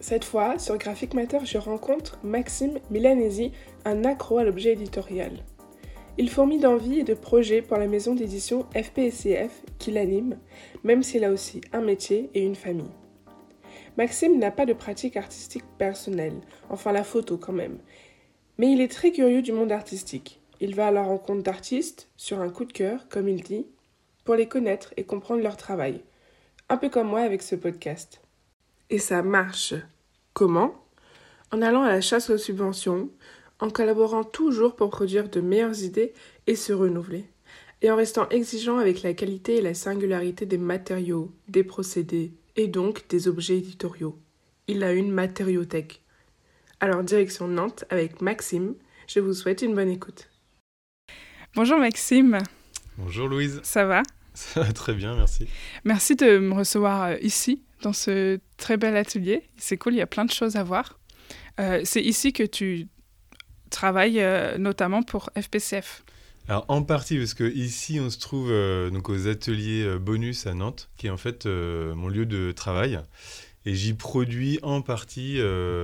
Cette fois, sur Graphic Matter, je rencontre Maxime Milanesi, un accro à l'objet éditorial. Il fourmille d'envie et de projets pour la maison d'édition FPSCF qui l'anime, même s'il a aussi un métier et une famille. Maxime n'a pas de pratique artistique personnelle, enfin la photo quand même, mais il est très curieux du monde artistique. Il va à la rencontre d'artistes, sur un coup de cœur, comme il dit, pour les connaître et comprendre leur travail. Un peu comme moi avec ce podcast. Et ça marche. Comment? En allant à la chasse aux subventions, en collaborant toujours pour produire de meilleures idées et se renouveler, et en restant exigeant avec la qualité et la singularité des matériaux, des procédés, et donc des objets éditoriaux. Il a une matériothèque. Alors direction Nantes avec Maxime, je vous souhaite une bonne écoute. Bonjour Maxime. Bonjour Louise. Ça va? Ça va très bien, merci. Merci de me recevoir euh, ici, dans ce très bel atelier. C'est cool, il y a plein de choses à voir. Euh, c'est ici que tu travailles euh, notamment pour FPCF. Alors en partie parce que ici on se trouve donc aux ateliers bonus à Nantes, qui est en fait mon lieu de travail, et j'y produis en partie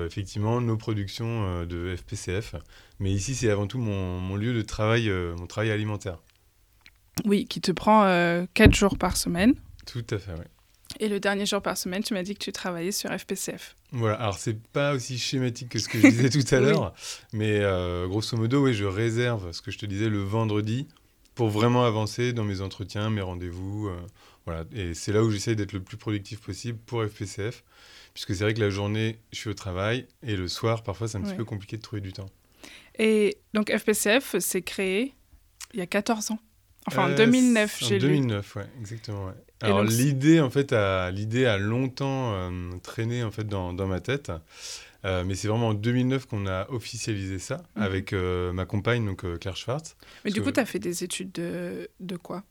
effectivement nos productions de FPCF. Mais ici c'est avant tout mon, mon, lieu de travail, mon travail alimentaire. Oui, qui te prend 4 euh, jours par semaine. Tout à fait, oui. Et le dernier jour par semaine, tu m'as dit que tu travaillais sur FPCF. Voilà, alors c'est pas aussi schématique que ce que je disais tout à l'heure, mais euh, grosso modo, oui, je réserve ce que je te disais le vendredi pour vraiment avancer dans mes entretiens, mes rendez-vous. Euh, voilà, et c'est là où j'essaie d'être le plus productif possible pour FPCF, puisque c'est vrai que la journée, je suis au travail, et le soir, parfois, c'est un petit peu compliqué de trouver du temps. Et donc FPCF, c'est créé il y a 14 ans. Enfin, en 2009, j'ai lu. En 2009, ouais, exactement. Alors l'idée, en fait, a, l'idée a longtemps euh, traîné en fait dans, dans ma tête. Euh, mais c'est vraiment en 2009 qu'on a officialisé ça mhm. avec euh, ma compagne, donc Claire Schwartz. Mais du coup, tu as fait des études de, de quoi?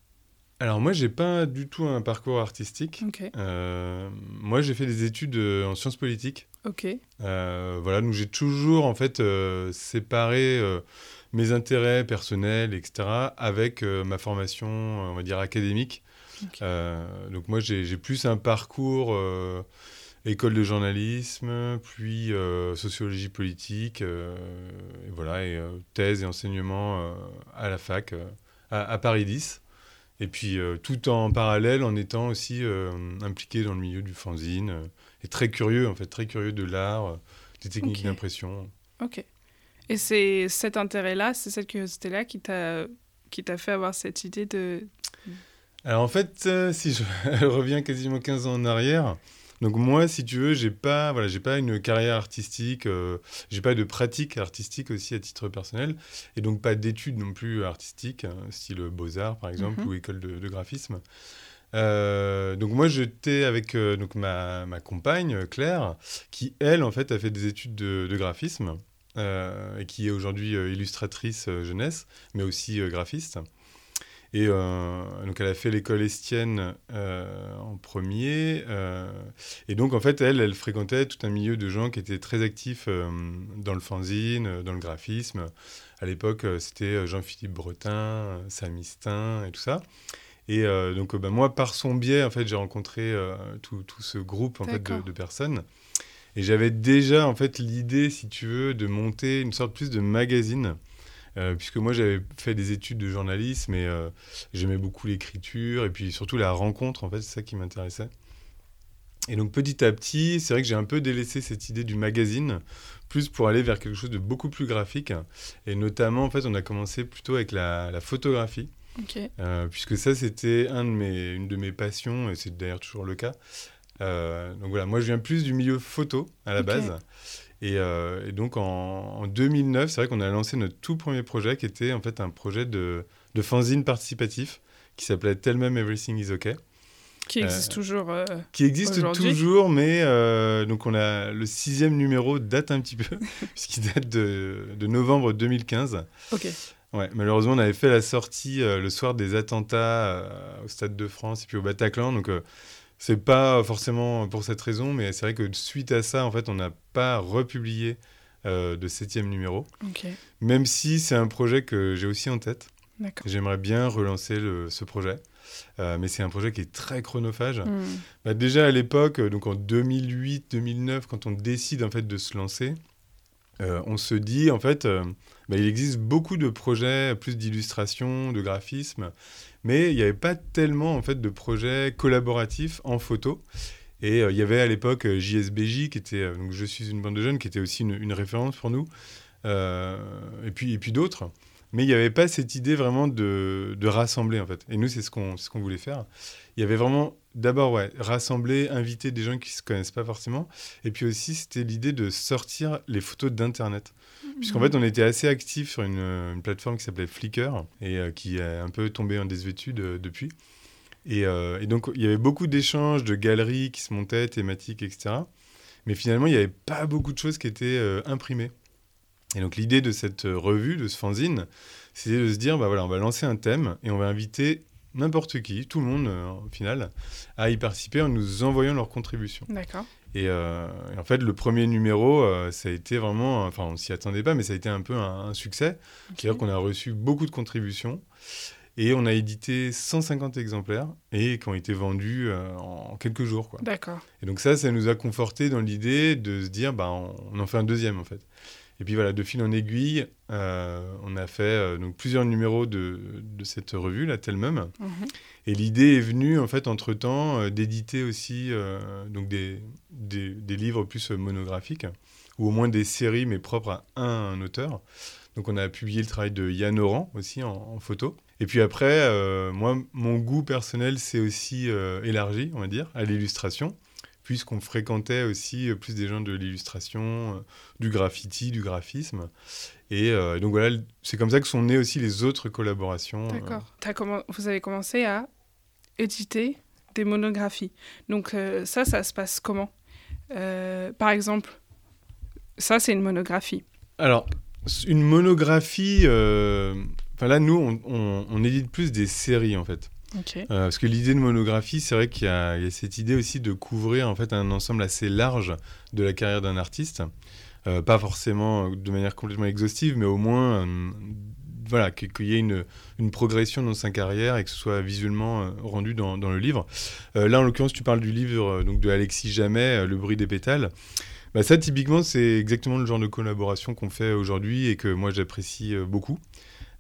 Alors moi, j'ai pas du tout un parcours artistique. moi, j'ai fait des études en sciences politiques. Ok. voilà, donc j'ai toujours en fait séparé mes intérêts personnels, etc., avec euh, ma formation, euh, on va dire, académique. Euh, donc moi, j'ai plus un parcours école de journalisme, puis sociologie politique, et voilà, et thèse et enseignement à la fac à, Paris 10. Et puis tout en parallèle, en étant aussi impliqué dans le milieu du fanzine, et très curieux, en fait, très curieux de l'art, des techniques d'impression. Ok. Et c'est cet intérêt-là, c'est cette curiosité-là qui t'a qui t'a fait avoir cette idée de... Alors en fait, euh, si je reviens quasiment 15 ans en arrière, donc moi, si tu veux, j'ai pas, voilà, j'ai pas une carrière artistique, euh, j'ai pas de pratique artistique aussi à titre personnel, et donc pas d'études non plus artistiques, hein, style beaux arts par exemple mhm. ou école de, graphisme. Euh, donc moi j'étais avec donc ma, ma, compagne Claire, qui elle en fait a fait des études de, de graphisme. Euh, et qui est aujourd'hui euh, illustratrice euh, jeunesse, mais aussi graphiste. Et donc, elle a fait l'école Estienne en premier. et donc, en fait, elle, elle fréquentait tout un milieu de gens qui étaient très actifs dans le fanzine, dans le graphisme. À l'époque, c'était Jean-Philippe Bretin, Samistin et tout ça. Et donc, bah, moi, par son biais, en fait, j'ai rencontré tout, tout, ce groupe en fait, de, de, personnes. Et j'avais déjà en fait l'idée, si tu veux, de monter une sorte plus de magazine. Euh, puisque moi j'avais fait des études de journalisme et euh, j'aimais beaucoup l'écriture et puis surtout la rencontre en fait c'est ça qui m'intéressait. Et donc petit à petit c'est vrai que j'ai un peu délaissé cette idée du magazine plus pour aller vers quelque chose de beaucoup plus graphique. Et notamment en fait on a commencé plutôt avec la, photographie euh, puisque ça c'était un de mes, une de mes passions et c'est d'ailleurs toujours le cas donc voilà, moi je viens plus du milieu photo à la base. Euh, et, donc en, 2009, c'est vrai qu'on a lancé notre tout premier projet qui était en fait un projet de, de fanzine participatif qui s'appelait Tell Them Everything Is OK. Qui existe euh, toujours. qui existe toujours, mais donc on a le sixième numéro date un petit peu, puisqu'il date de, de, novembre 2015. Ok. Ouais, malheureusement, on avait fait la sortie le soir des attentats au Stade de France et puis au Bataclan, donc c'est pas forcément pour cette raison, mais c'est vrai que suite à ça, en fait, on n'a pas republié euh, de septième numéro. Okay. Même si c'est un projet que j'ai aussi en tête. J'aimerais bien relancer le, ce projet. mais c'est un projet qui est très chronophage. Hmm. Bah, déjà à l'époque, donc en 2008-2009, quand on décide en fait de se lancer, on se dit en fait, bah, il existe beaucoup de projets, plus d'illustration, de graphisme, mais il n'y avait pas tellement en fait de projets collaboratifs en photo. Et il y avait à l'époque JSBJ, qui était, donc je suis une bande de jeunes, qui était aussi une, une référence pour nous. Euh, et puis, et puis d'autres. Mais il n'y avait pas cette idée vraiment de, de, rassembler, en fait. Et nous, c'est ce qu'on ce qu'on voulait faire. Il y avait vraiment, d'abord, ouais, rassembler, inviter des gens qui ne se connaissent pas forcément. Et puis aussi, c'était l'idée de sortir les photos d'Internet. Puisqu'en fait, on était assez actifs sur une, une plateforme qui s'appelait Flickr et euh, qui est un peu tombé en désuétude euh, depuis. Et, et, donc, il y avait beaucoup d'échanges, de galeries qui se montaient, thématiques, etc. Mais finalement, il n'y avait pas beaucoup de choses qui étaient imprimées. Et donc l'idée de cette euh, revue, de ce fanzine, c'était de se dire, bah voilà, on va lancer un thème et on va inviter n'importe qui, tout le monde euh, au final, à y participer en nous envoyant leurs contributions. D'accord. Et, euh, en fait, le premier numéro, ça a été vraiment, enfin on s'y attendait pas, mais ça a été un peu un, succès. C'est-à-dire qu'on a reçu beaucoup de contributions. Et on a édité 150 exemplaires et qui ont été vendus en quelques jours. D'accord. Et donc ça, ça nous a conforté dans l'idée de se dire, bah, on en fait un deuxième en fait. Et puis voilà, de fil en aiguille, euh, on a fait euh, donc plusieurs numéros de, de cette revue, la telle même. Mhm. Et l'idée est venue, en fait, entre-temps, euh, d'éditer aussi donc des, des, des, livres plus monographiques, ou au moins des séries, mais propres à un, auteur. Donc on a publié le travail de Yann Oran aussi en, en photo. Et puis après, moi, mon goût personnel s'est aussi élargi, on va dire, à l'illustration puisqu'on fréquentait aussi euh, plus des gens de l'illustration, euh, du graffiti, du graphisme. Et euh, donc voilà, c'est comme ça que sont nées aussi les autres collaborations. D'accord. Vous avez commencé à éditer des monographies. Donc ça, ça se passe comment? Par exemple, ça, c'est une monographie. Alors, une monographie, enfin là, nous, on, on, on, édite plus des séries, en fait. Euh, parce que l'idée de monographie, c'est vrai qu'il y, a cette idée aussi de couvrir en fait un ensemble assez large de la carrière d'un artiste. Euh, pas forcément de manière complètement exhaustive, mais au moins euh, voilà, qu'il y ait une, progression dans sa carrière et que ce soit visuellement rendu dans, dans, le livre. là, en l'occurrence, tu parles du livre donc de Alexis Jamais, Le bruit des pétales. Bah, ça, typiquement, c'est exactement le genre de collaboration qu'on fait aujourd'hui et que moi j'apprécie beaucoup.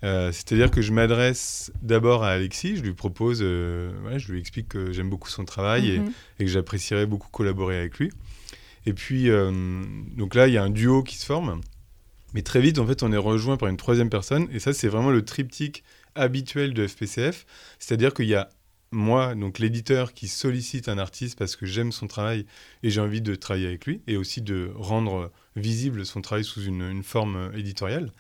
Euh, c'est-à-dire que je m'adresse d'abord à Alexis, je lui propose, euh, je lui explique que j'aime beaucoup son travail et, mhm. que j'apprécierais beaucoup collaborer avec lui. Et puis, euh, donc là, il y a un duo qui se forme. Mais très vite, en fait, on est rejoint par une troisième personne. Et ça, c'est vraiment le triptyque habituel de FPCF. C'est-à-dire qu'il y a moi, donc l'éditeur, qui sollicite un artiste parce que j'aime son travail et j'ai envie de travailler avec lui et aussi de rendre visible son travail sous une, une forme éditoriale.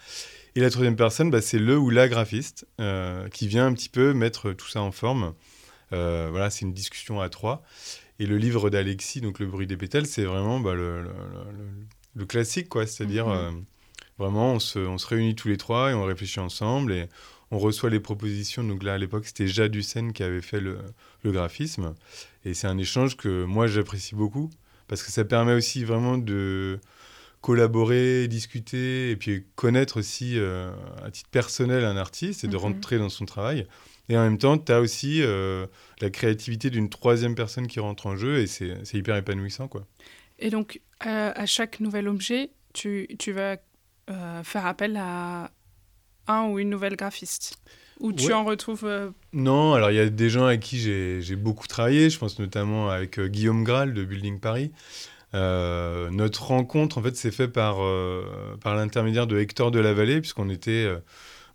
Et la troisième personne, bah, c'est le ou la graphiste euh, qui vient un petit peu mettre tout ça en forme. Euh, voilà, c'est une discussion à trois. Et le livre d'Alexis, donc Le bruit des pétales, c'est vraiment bah, le, le, classique, quoi. C'est-à-dire, mhm. euh, vraiment, on se, on se, réunit tous les trois et on réfléchit ensemble et on reçoit les propositions. Donc là, à l'époque, c'était Jade Hussein qui avait fait le, graphisme. Et c'est un échange que moi, j'apprécie beaucoup parce que ça permet aussi vraiment de collaborer, discuter et puis connaître aussi euh, à titre personnel un artiste et de mhm. rentrer dans son travail. Et en même temps, tu as aussi euh, la créativité d'une troisième personne qui rentre en jeu et c'est hyper épanouissant. Quoi. Et donc, à chaque nouvel objet, tu, tu vas euh, faire appel à un ou une nouvelle graphiste ou tu en retrouves Non, alors il y a des gens avec qui j'ai beaucoup travaillé. Je pense notamment avec Guillaume Graal de Building Paris. Euh, notre rencontre, en fait, s'est fait par, euh, par l'intermédiaire de Hector de la Vallée, puisqu'on était. Euh,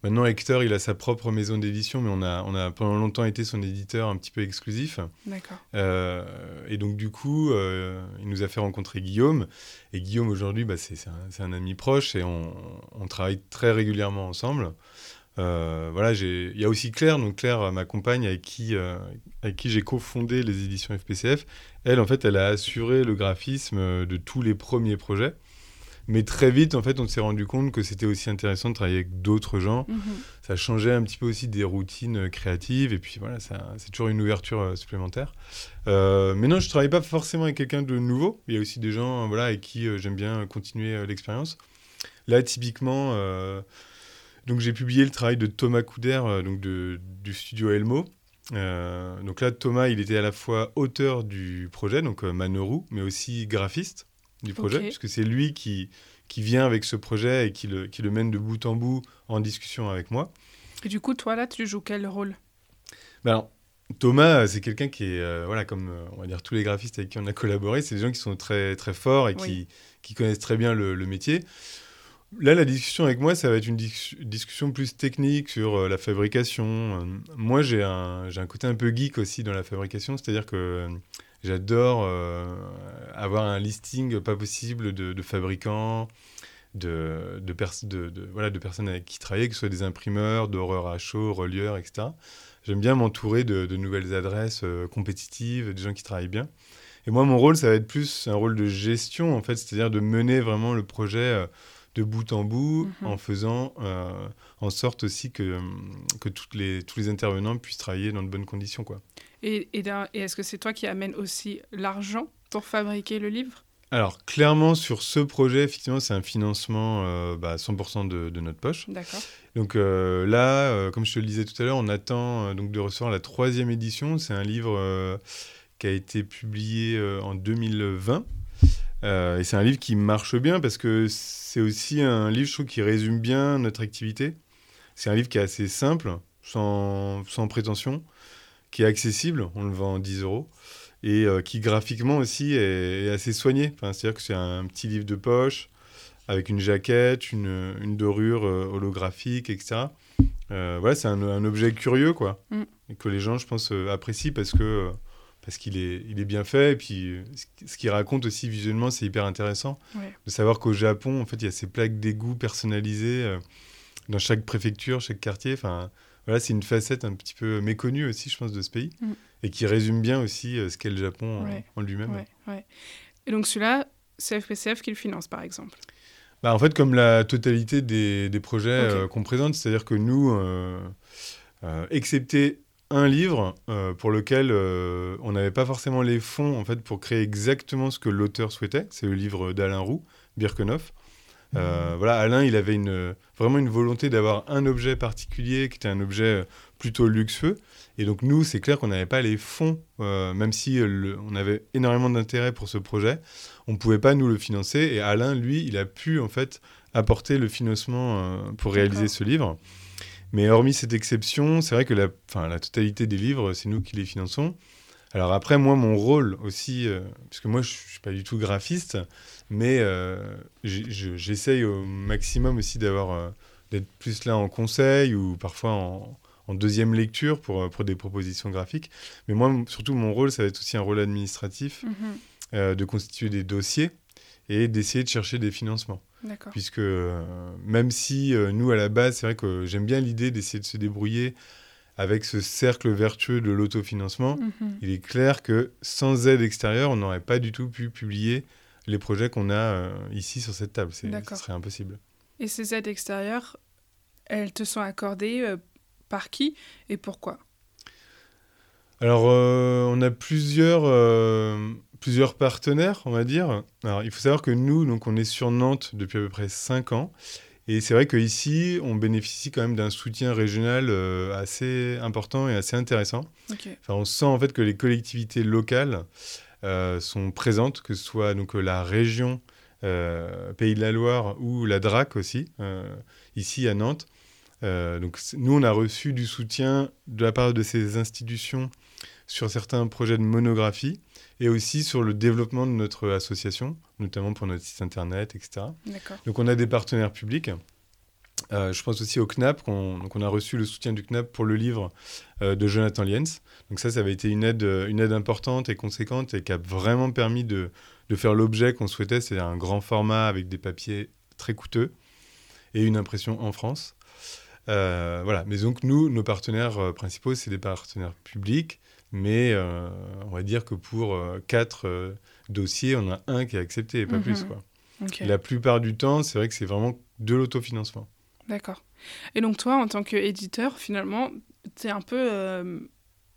maintenant, Hector, il a sa propre maison d'édition, mais on a, on a pendant longtemps été son éditeur un petit peu exclusif. D'accord. et donc, du coup, il nous a fait rencontrer Guillaume. Et Guillaume, aujourd'hui, bah, c'est un, un, ami proche et on, on, travaille très régulièrement ensemble. Euh, voilà, il y a aussi Claire, donc Claire, ma compagne, avec qui, euh, avec qui j'ai cofondé les éditions FPCF. Elle, en fait, elle a assuré le graphisme de tous les premiers projets. Mais très vite, en fait, on s'est rendu compte que c'était aussi intéressant de travailler avec d'autres gens. Mhm. Ça changeait un petit peu aussi des routines créatives. Et puis voilà, c'est toujours une ouverture euh, supplémentaire. mais non, je ne travaille pas forcément avec quelqu'un de nouveau. Il y a aussi des gens voilà, avec qui j'aime bien continuer l'expérience. Là, typiquement, donc j'ai publié le travail de Thomas Couder, euh, donc de, du studio Elmo. donc là, Thomas, il était à la fois auteur du projet, donc Manoru, mais aussi graphiste du projet, puisque c'est lui qui, qui vient avec ce projet et qui le, qui le mène de bout en bout en discussion avec moi. Et du coup, toi, là, tu joues quel rôle? Ben, Thomas, c'est quelqu'un qui est, euh, voilà, comme euh, on va dire tous les graphistes avec qui on a collaboré, c'est des gens qui sont très, très forts et qui, qui connaissent très bien le, métier. Là, la discussion avec moi, ça va être une discussion plus technique sur euh, la fabrication. moi, j'ai un, un, côté un peu geek aussi dans la fabrication, c'est-à-dire que j'adore avoir un listing pas possible de, fabricants, de, de, de, voilà, de personnes avec qui travailler, que ce soit des imprimeurs, d'horreur à chaud, relieurs, etc. J'aime bien m'entourer de, nouvelles adresses euh, compétitives, des gens qui travaillent bien. Et moi, mon rôle, ça va être plus un rôle de gestion, en fait, c'est-à-dire de mener vraiment le projet euh, de bout en bout, mhm. en faisant euh, en sorte aussi que, que toutes les, tous les intervenants puissent travailler dans de bonnes conditions. Quoi. Et, et, et est-ce que c'est toi qui amène aussi l'argent pour fabriquer le livre? Alors, clairement, sur ce projet, effectivement, c'est un financement euh, bah, 100% de, de, notre poche. D'accord. Donc euh, là, euh, comme je te le disais tout à l'heure, on attend donc de recevoir la troisième édition. C'est un livre qui a été publié en 2020. Et c'est un livre qui marche bien parce que c'est aussi un livre, je trouve, qui résume bien notre activité. C'est un livre qui est assez simple, sans, sans prétention, qui est accessible. On le vend 10 euros et euh, qui graphiquement aussi est, assez soigné. Enfin, C'est-à-dire que c'est un petit livre de poche avec une jaquette, une, une dorure euh, holographique, etc. Euh, voilà, c'est un, un, objet curieux, quoi. Mm. Et que les gens, je pense, apprécient parce que parce qu'il est, il est bien fait. Et puis, ce qu'il raconte aussi visuellement, c'est hyper intéressant. De savoir qu'au Japon, en fait, il y a ces plaques d'égout personnalisées dans chaque préfecture, chaque quartier. Enfin, voilà, c'est une facette un petit peu méconnue aussi, je pense, de ce pays. Mm et qui résume bien aussi euh, ce qu'est le Japon en, lui-même. Ouais, et donc celui-là, c'est FPCF qui le finance, par exemple bah, En fait, comme la totalité des, des projets euh, qu'on présente, c'est-à-dire que nous, euh, excepté un livre pour lequel on n'avait pas forcément les fonds en fait, pour créer exactement ce que l'auteur souhaitait, c'est le livre d'Alain Roux, Birkenhoff. Mmh. Voilà, Alain, il avait une, vraiment une volonté d'avoir un objet particulier qui était un objet plutôt luxueux. Et donc nous, c'est clair qu'on n'avait pas les fonds, euh, même si euh, on avait énormément d'intérêt pour ce projet, on ne pouvait pas nous le financer. Et Alain, lui, il a pu en fait apporter le financement euh, pour réaliser ce livre. Mais hormis cette exception, c'est vrai que la, la totalité des livres, c'est nous qui les finançons. Alors après, moi, mon rôle aussi, puisque moi, je ne suis pas du tout graphiste, mais j'essaye au maximum aussi d'avoir d'être plus là en conseil ou parfois en, en deuxième lecture pour, euh, pour des propositions graphiques. Mais moi, surtout, mon rôle, ça va être aussi un rôle administratif, mhm. euh, de constituer des dossiers et d'essayer de chercher des financements. Puisque euh, même si nous, à la base, c'est vrai que j'aime bien l'idée d'essayer de se débrouiller avec ce cercle vertueux de l'autofinancement, mhm. il est clair que sans aide extérieure, on n'aurait pas du tout pu publier les projets qu'on a ici sur cette table. Ce serait impossible. Et ces aides extérieures, elles te sont accordées par qui et pourquoi? Alors, euh, on a plusieurs, euh, plusieurs partenaires, on va dire. Alors, il faut savoir que nous, donc, on est sur Nantes depuis à peu près 5 ans. Et c'est vrai qu'ici, on bénéficie quand même d'un soutien régional euh, assez important et assez intéressant. Enfin, on sent en fait que les collectivités locales sont présentes, que ce soit donc, la région Pays de la Loire ou la DRAC aussi, ici à Nantes. Euh, donc nous, on a reçu du soutien de la part de ces institutions sur certains projets de monographie et aussi sur le développement de notre association, notamment pour notre site internet, etc. Donc on a des partenaires publics. Euh, je pense aussi au CNAP, on, donc on a reçu le soutien du CNAP pour le livre euh, de Jonathan Liens. Donc ça, ça avait été une aide, une aide importante et conséquente et qui a vraiment permis de, de faire l'objet qu'on souhaitait, c'est-à-dire un grand format avec des papiers très coûteux et une impression en France. Euh, voilà, mais donc nous, nos partenaires euh, principaux, c'est des partenaires publics, mais euh, on va dire que pour quatre dossiers, on a un qui est accepté et pas plus. Mhm. Quoi. La plupart du temps, c'est vrai que c'est vraiment de l'autofinancement. D'accord. Et donc toi, en tant qu'éditeur, finalement, tu es un peu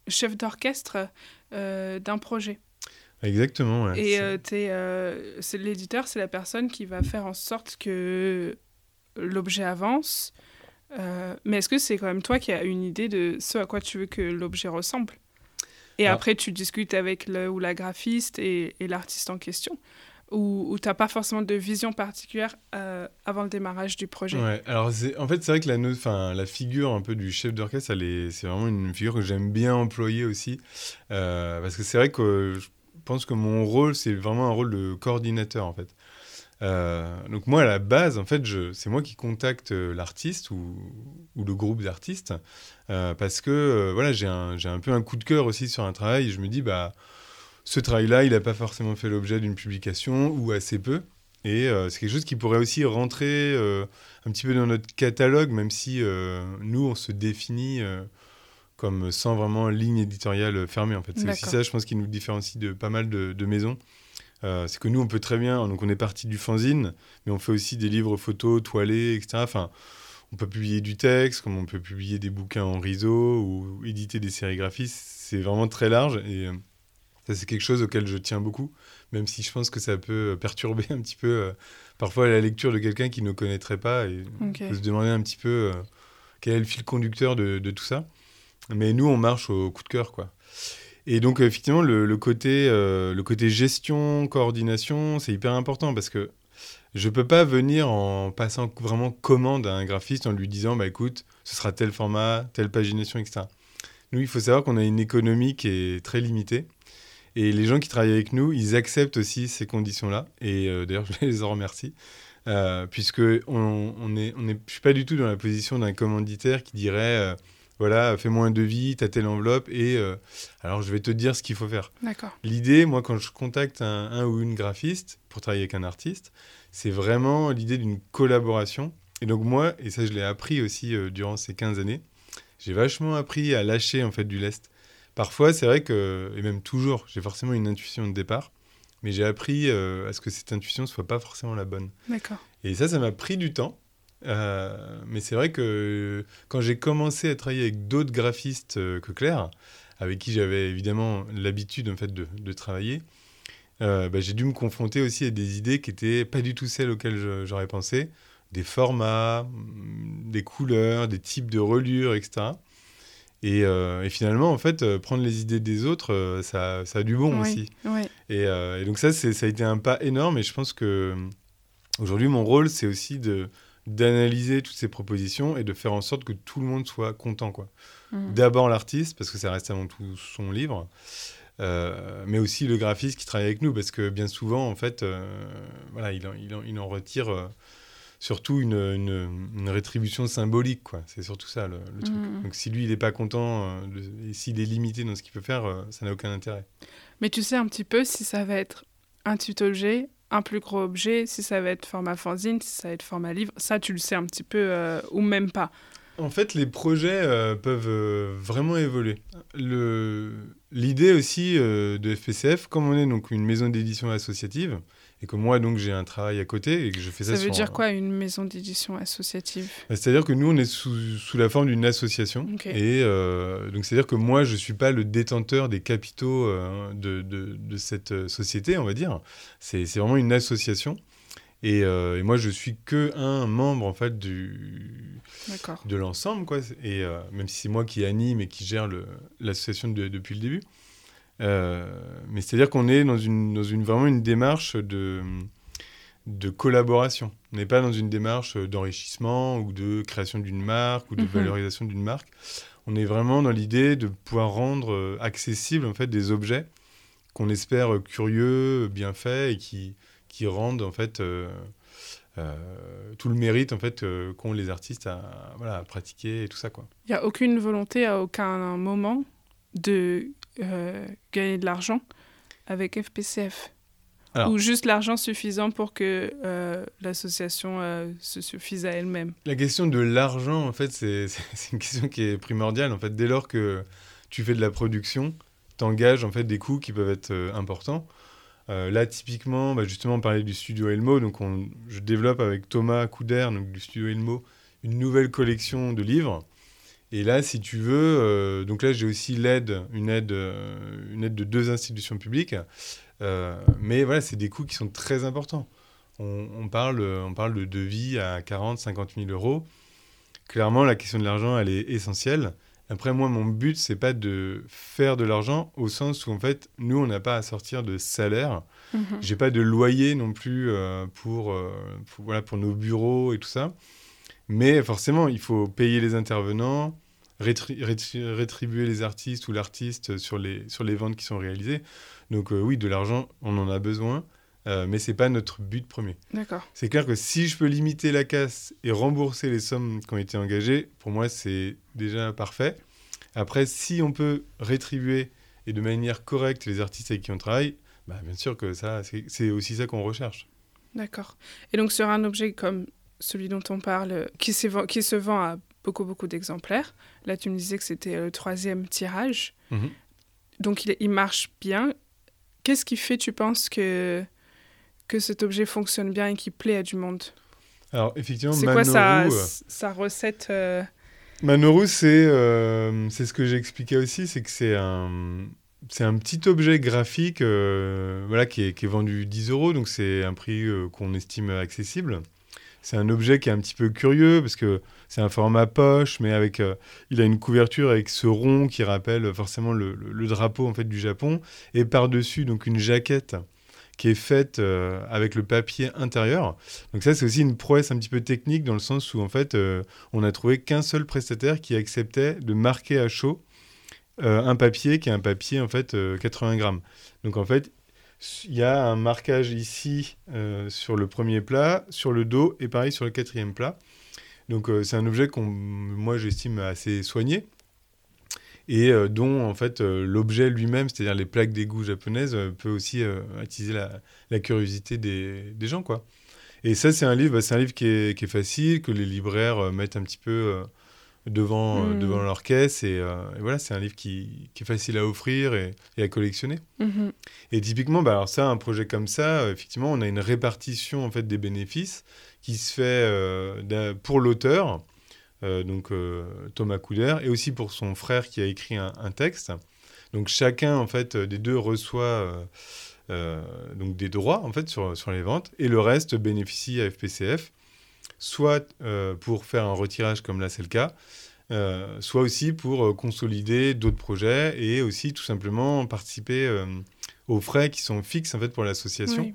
chef d'orchestre d'un projet. Exactement. et c'est l'éditeur, c'est la personne qui va faire en sorte que l'objet avance, Euh, mais est-ce que c'est quand même toi qui as une idée de ce à quoi tu veux que l'objet ressemble? Et Ah. après, tu discutes avec le ou la graphiste et, et l'artiste en question Ou, ou tu n'as pas forcément de vision particulière euh, avant le démarrage du projet Ouais, alors en fait, c'est vrai que la, no- enfin, la figure un peu du chef d'orchestre, c'est vraiment une figure que j'aime bien employer aussi. Euh, parce que c'est vrai que je pense que mon rôle, c'est vraiment un rôle de coordinateur en fait. Euh, donc moi, à la base, en fait, c'est moi qui contacte euh, l'artiste ou, ou le groupe d'artistes euh, parce que euh, voilà, j'ai un, j'ai un peu un coup de cœur aussi sur un travail. Et je me dis, bah, ce travail-là, il n'a pas forcément fait l'objet d'une publication ou assez peu. Et c'est quelque chose qui pourrait aussi rentrer un petit peu dans notre catalogue, même si nous, on se définit comme sans vraiment ligne éditoriale fermée. En fait, c'est aussi ça, je pense, qui nous différencie de pas mal de, de maisons. Euh, c'est que nous, on peut très bien, donc on est parti du fanzine, mais on fait aussi des livres photos, toilés, etc. Enfin, on peut publier du texte, comme on peut publier des bouquins en riso ou éditer des sérigraphies. C'est vraiment très large et euh, ça, c'est quelque chose auquel je tiens beaucoup, même si je pense que ça peut perturber un petit peu euh, parfois la lecture de quelqu'un qui ne connaîtrait pas et peut se demander un petit peu euh, quel est le fil conducteur de, de tout ça. Mais nous, on marche au coup de cœur, quoi. Et donc, euh, effectivement, le, le côté, euh, le côté gestion, coordination, c'est hyper important parce que je peux pas venir en passant vraiment commande à un graphiste en lui disant, bah écoute, ce sera tel format, telle pagination, etc. Nous, il faut savoir qu'on a une économie qui est très limitée. Et les gens qui travaillent avec nous, ils acceptent aussi ces conditions-là. Et euh, d'ailleurs, je les en remercie. Puisque on, est, je suis pas du tout dans la position d'un commanditaire qui dirait, voilà, fais-moi un devis, t'as telle enveloppe, et euh, alors je vais te dire ce qu'il faut faire. D'accord. L'idée, moi, quand je contacte un, un ou une graphiste pour travailler avec un artiste, c'est vraiment l'idée d'une collaboration. Et donc moi, et ça je l'ai appris aussi euh, durant ces 15 années, j'ai vachement appris à lâcher en fait du lest. Parfois, c'est vrai que, et même toujours, j'ai forcément une intuition de départ, mais j'ai appris euh, à ce que cette intuition ne soit pas forcément la bonne. D'accord. Et ça, ça m'a pris du temps. Euh, mais c'est vrai que quand j'ai commencé à travailler avec d'autres graphistes euh, que Claire, avec qui j'avais évidemment l'habitude en fait de, de travailler, euh, bah, j'ai dû me confronter aussi à des idées qui étaient pas du tout celles auxquelles j'aurais pensé, des formats, mm, des couleurs, des types de reliures, etc. Et, euh, et finalement, en fait, euh, prendre les idées des autres, euh, ça, ça a du bon oui. aussi. Oui. Et, euh, et donc ça, ça a été un pas énorme. Et je pense que euh, aujourd'hui, mon rôle, c'est aussi de d'analyser toutes ces propositions et de faire en sorte que tout le monde soit content. Quoi. Mhm. D'abord l'artiste, parce que ça reste avant tout son livre, euh, mais aussi le graphiste qui travaille avec nous, parce que bien souvent, en fait, euh, voilà, il en, il en- il en retire euh, surtout une, une- une rétribution symbolique. quoi. C'est surtout ça le, le truc. Mhm. Donc si lui, il n'est pas content, de- et s'il est limité dans ce qu'il peut faire, ça n'a aucun intérêt. Mais tu sais un petit peu si ça va être un objet, un plus gros objet, si ça va être format fanzine, si ça va être format livre. Ça, tu le sais un petit peu euh, ou même pas. En fait, les projets euh, peuvent euh, vraiment évoluer. L'idée aussi de FPCF, comme on est donc une maison d'édition associative, et que moi donc j'ai un travail à côté et que je fais ça, Ça veut sur- dire quoi une maison d'édition associative? Bah, C'est-à-dire que nous, on est sous, sous la forme d'une association. Ok. Et euh, donc, c'est-à-dire que moi, je ne suis pas le détenteur des capitaux euh, de, de- de cette société, on va dire. C'est vraiment une association. Et, euh, et moi, je suis que un membre, en fait, du, de l'ensemble, quoi. Et euh, même si c'est moi qui anime et qui gère l'association de- depuis le début. Euh, mais c'est-à-dire qu'on est dans, une, dans une, vraiment une démarche de, de collaboration. On n'est pas dans une démarche d'enrichissement ou de création d'une marque ou de Mhm. valorisation d'une marque. On est vraiment dans l'idée de pouvoir rendre euh, accessibles en fait, des objets qu'on espère curieux, bien faits et qui, qui rendent en fait, euh, euh, tout le mérite en fait, euh, qu'ont les artistes à, voilà, à pratiquer et tout ça. Il n'y a aucune volonté à aucun moment de euh, gagner de l'argent avec FPCF Alors. Ou juste l'argent suffisant pour que euh, l'association euh, se suffise à elle-même La question de l'argent, en fait, c'est une question qui est primordiale. En fait, dès lors que tu fais de la production, t'engages en fait des coûts qui peuvent être importants. Là, typiquement, bah, justement, on parlait du studio Elmo. Donc, on- je développe avec Thomas Couder, donc du studio Elmo, une nouvelle collection de livres. Et là, si tu veux, euh, donc là, j'ai aussi l'aide, une aide, euh, une aide de deux institutions publiques. Euh, mais voilà, c'est des coûts qui sont très importants. On, on parle, on parle de devis à 40, 50 000 euros clairement, la question de l'argent, elle est essentielle. Après, moi, mon but, c'est pas de faire de l'argent au sens où, en fait, nous, on n'a pas à sortir de salaire. Mhm. J'ai pas de loyer non plus euh, pour, pour, voilà, pour nos bureaux et tout ça. Mais forcément, il faut payer les intervenants, rétri- rétri- rétribuer les artistes ou l'artiste sur les, sur les ventes qui sont réalisées. Donc euh, oui, de l'argent, on en a besoin, euh, mais c'est pas notre but premier. D'accord. C'est clair que si je peux limiter la casse et rembourser les sommes qui ont été engagées, pour moi, c'est déjà parfait. Après, si on peut rétribuer et de manière correcte les artistes avec qui on travaille, bah, bien sûr que ça, c'est aussi ça qu'on recherche. D'accord. Et donc sur un objet comme celui dont on parle, qui, se vend à beaucoup, beaucoup d'exemplaires, là tu me disais que c'était le troisième tirage, Mhm. donc il, il marche bien. Qu'est-ce qui fait, tu penses, que, que cet objet fonctionne bien et qui plaît à du monde? Alors, effectivement, C'est quoi sa, euh, sa recette euh, Manoru, c'est euh, c'est ce que j'expliquais aussi, c'est que c'est un, c'est un petit objet graphique euh, voilà, qui, est, qui est vendu 10 euros, donc c'est un prix qu'on estime accessible. C'est un objet qui est un petit peu curieux parce que c'est un format poche, mais avec, euh, il a une couverture avec ce rond qui rappelle forcément le, drapeau en fait du Japon, et par-dessus donc une jaquette qui est faite euh, avec le papier intérieur. Donc ça, c'est aussi une prouesse un petit peu technique dans le sens où en fait, euh, on a trouvé qu'un seul prestataire qui acceptait de marquer à chaud un papier qui est un papier en fait euh, 80 grammes. Donc en fait, il y a un marquage ici euh, sur le premier plat, sur le dos et pareil sur le quatrième plat. Donc euh, c'est un objet qu'on, moi j'estime assez soigné et euh, dont en fait l'objet lui-même, c'est-à-dire les plaques d'égout japonaises, peut aussi attiser la, curiosité des, gens quoi. Et ça c'est un livre, bah, c'est un livre qui est, facile, que les libraires mettent un petit peu devant, euh, Mm. devant leur caisse et, euh, et voilà c'est un livre qui, qui est facile à offrir et, et à collectionner. mhm. Et typiquement, bah alors ça, un projet comme ça, euh, effectivement, on a une répartition en fait des bénéfices qui se fait pour l'auteur, donc Thomas Couder, et aussi pour son frère qui a écrit un, un texte. Donc chacun en fait des deux reçoit donc des droits en fait sur, sur les ventes, et le reste bénéficie à FPCF, soit euh, pour faire un retirage comme là c'est le cas, euh, soit aussi pour euh, consolider d'autres projets et aussi tout simplement participer aux frais qui sont fixes en fait pour l'association. Oui.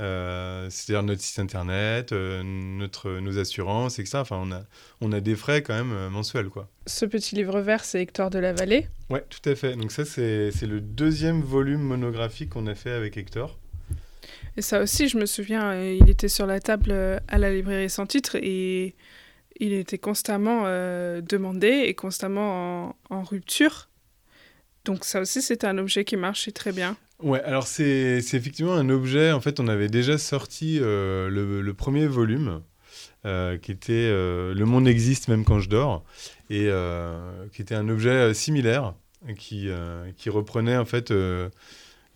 Euh, c'est-à-dire notre site internet, euh, notre, nos assurances, etc. Enfin, on a, on a des frais quand même euh, mensuels, quoi. Ce petit livre vert, c'est Hector de la Vallée? Ouais, tout à fait. Donc ça, c'est c'est le deuxième volume monographique qu'on a fait avec Hector. Et ça aussi, je me souviens, euh, il était sur la table euh, à la librairie sans titre et il était constamment euh, demandé et constamment en, rupture. Donc ça aussi, c'était un objet qui marchait très bien. Ouais, alors c'est effectivement un objet. En fait, on avait déjà sorti le, premier volume, qui était Le monde existe même quand je dors, et qui était un objet similaire, qui, qui reprenait en fait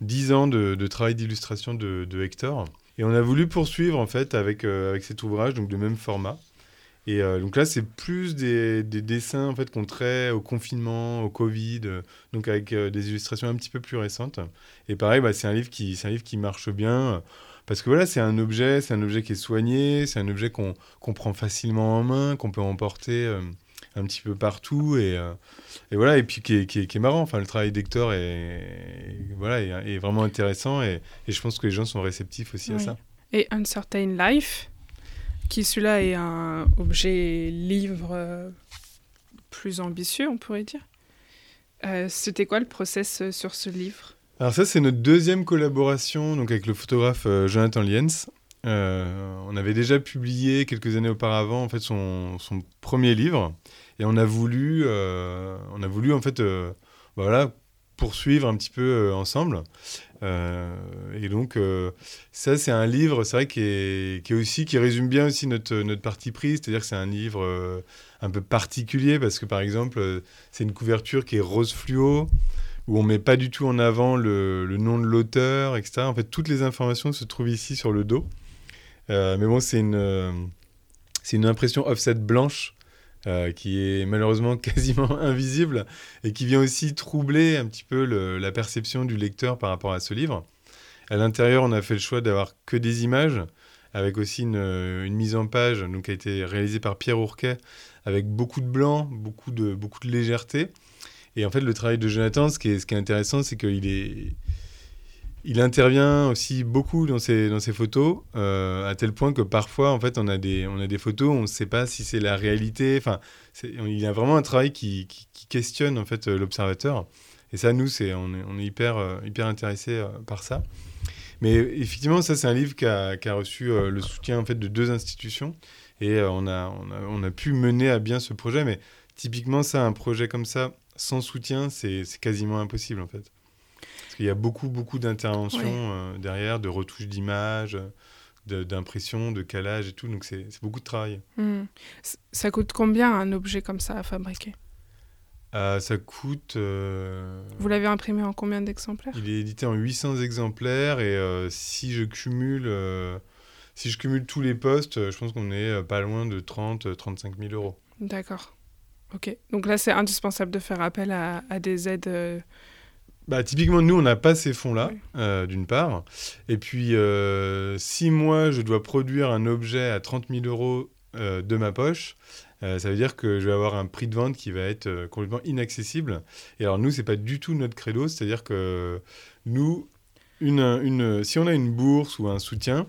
10 ans de, travail d'illustration de, Hector. Et on a voulu poursuivre en fait avec, euh, avec cet ouvrage, donc de même format. Et euh, donc là, c'est plus des, des dessins en fait qu'on trait au confinement, au Covid, euh, donc avec des illustrations un petit peu plus récentes. Et pareil, bah, c'est un livre qui, un livre qui marche bien parce que voilà, c'est un objet, c'est un objet qui est soigné, c'est un objet qu'on qu'on prend facilement en main, qu'on peut emporter un petit peu partout et, euh, et voilà, et puis qui est, qui est- qui est marrant. Enfin, le travail d'Hector est, est- voilà, est, vraiment intéressant et, et je pense que les gens sont réceptifs aussi à ça. Et Uncertain Life, qui celui-là est un objet livre euh, plus ambitieux, on pourrait dire. Euh, C'était quoi le process sur ce livre? Alors ça, c'est notre deuxième collaboration donc avec le photographe euh, Jonathan Liens. Euh, on avait déjà publié quelques années auparavant en fait son, son premier livre et on a voulu, euh, on a voulu en fait, euh, bah voilà, poursuivre un petit peu euh, ensemble. Et donc ça, c'est un livre, c'est vrai qui est, qui est aussi qui résume bien aussi notre notre parti pris, c'est-à-dire que c'est un livre un peu particulier parce que par exemple, c'est une couverture qui est rose fluo où on met pas du tout en avant le, le nom de l'auteur, etc. En fait, toutes les informations se trouvent ici sur le dos. Mais bon, c'est une, c'est une impression offset blanche euh, qui est malheureusement quasiment invisible et qui vient aussi troubler un petit peu la perception du lecteur par rapport à ce livre. À l'intérieur, on a fait le choix d'avoir que des images, avec aussi une, une mise en page donc, qui a été réalisée par Pierre Ourquet, avec beaucoup de blanc, beaucoup de, beaucoup de légèreté. Et en fait, le travail de Jonathan, ce qui est, ce qui est intéressant, c'est qu'il est, il intervient aussi beaucoup dans ses, dans photos, euh, à tel point que parfois, en fait, on a des, on a des photos, on ne sait pas si c'est la réalité. Enfin, il y a vraiment un travail qui, qui, questionne en fait l'observateur. Et ça, nous, c'est, on, est, on est hyper, euh, hyper euh, par ça. Mais effectivement, ça, c'est un livre qui a, qui a reçu le soutien en fait de deux institutions, et on a, on, a, on a pu mener à bien ce projet. Mais typiquement, ça, un projet comme ça, sans soutien, c'est quasiment impossible en fait. Qu'il y a beaucoup, beaucoup d'interventions euh, derrière, de retouches d'images, d'impression, de, calage et tout. Donc c'est beaucoup de travail. Hmm. Ça coûte combien un objet comme ça à fabriquer? Euh, Ça coûte. Euh, Vous l'avez imprimé en combien d'exemplaires? Il est édité en 800 exemplaires et si je cumule. Si je cumule tous les postes, je pense qu'on est pas loin de 30-35 000 euros. D'accord. Ok, donc là c'est indispensable de faire appel à, des aides. Euh, bah, typiquement, nous, on n'a pas ces fonds-là, euh, d'une part. Et puis, euh, si moi, je dois produire un objet à 30 000 euros de ma poche, ça veut dire que je vais avoir un prix de vente qui va être complètement inaccessible. Et alors, nous, c'est pas du tout notre credo. C'est-à-dire que nous, une, une, si on a une bourse ou un soutien,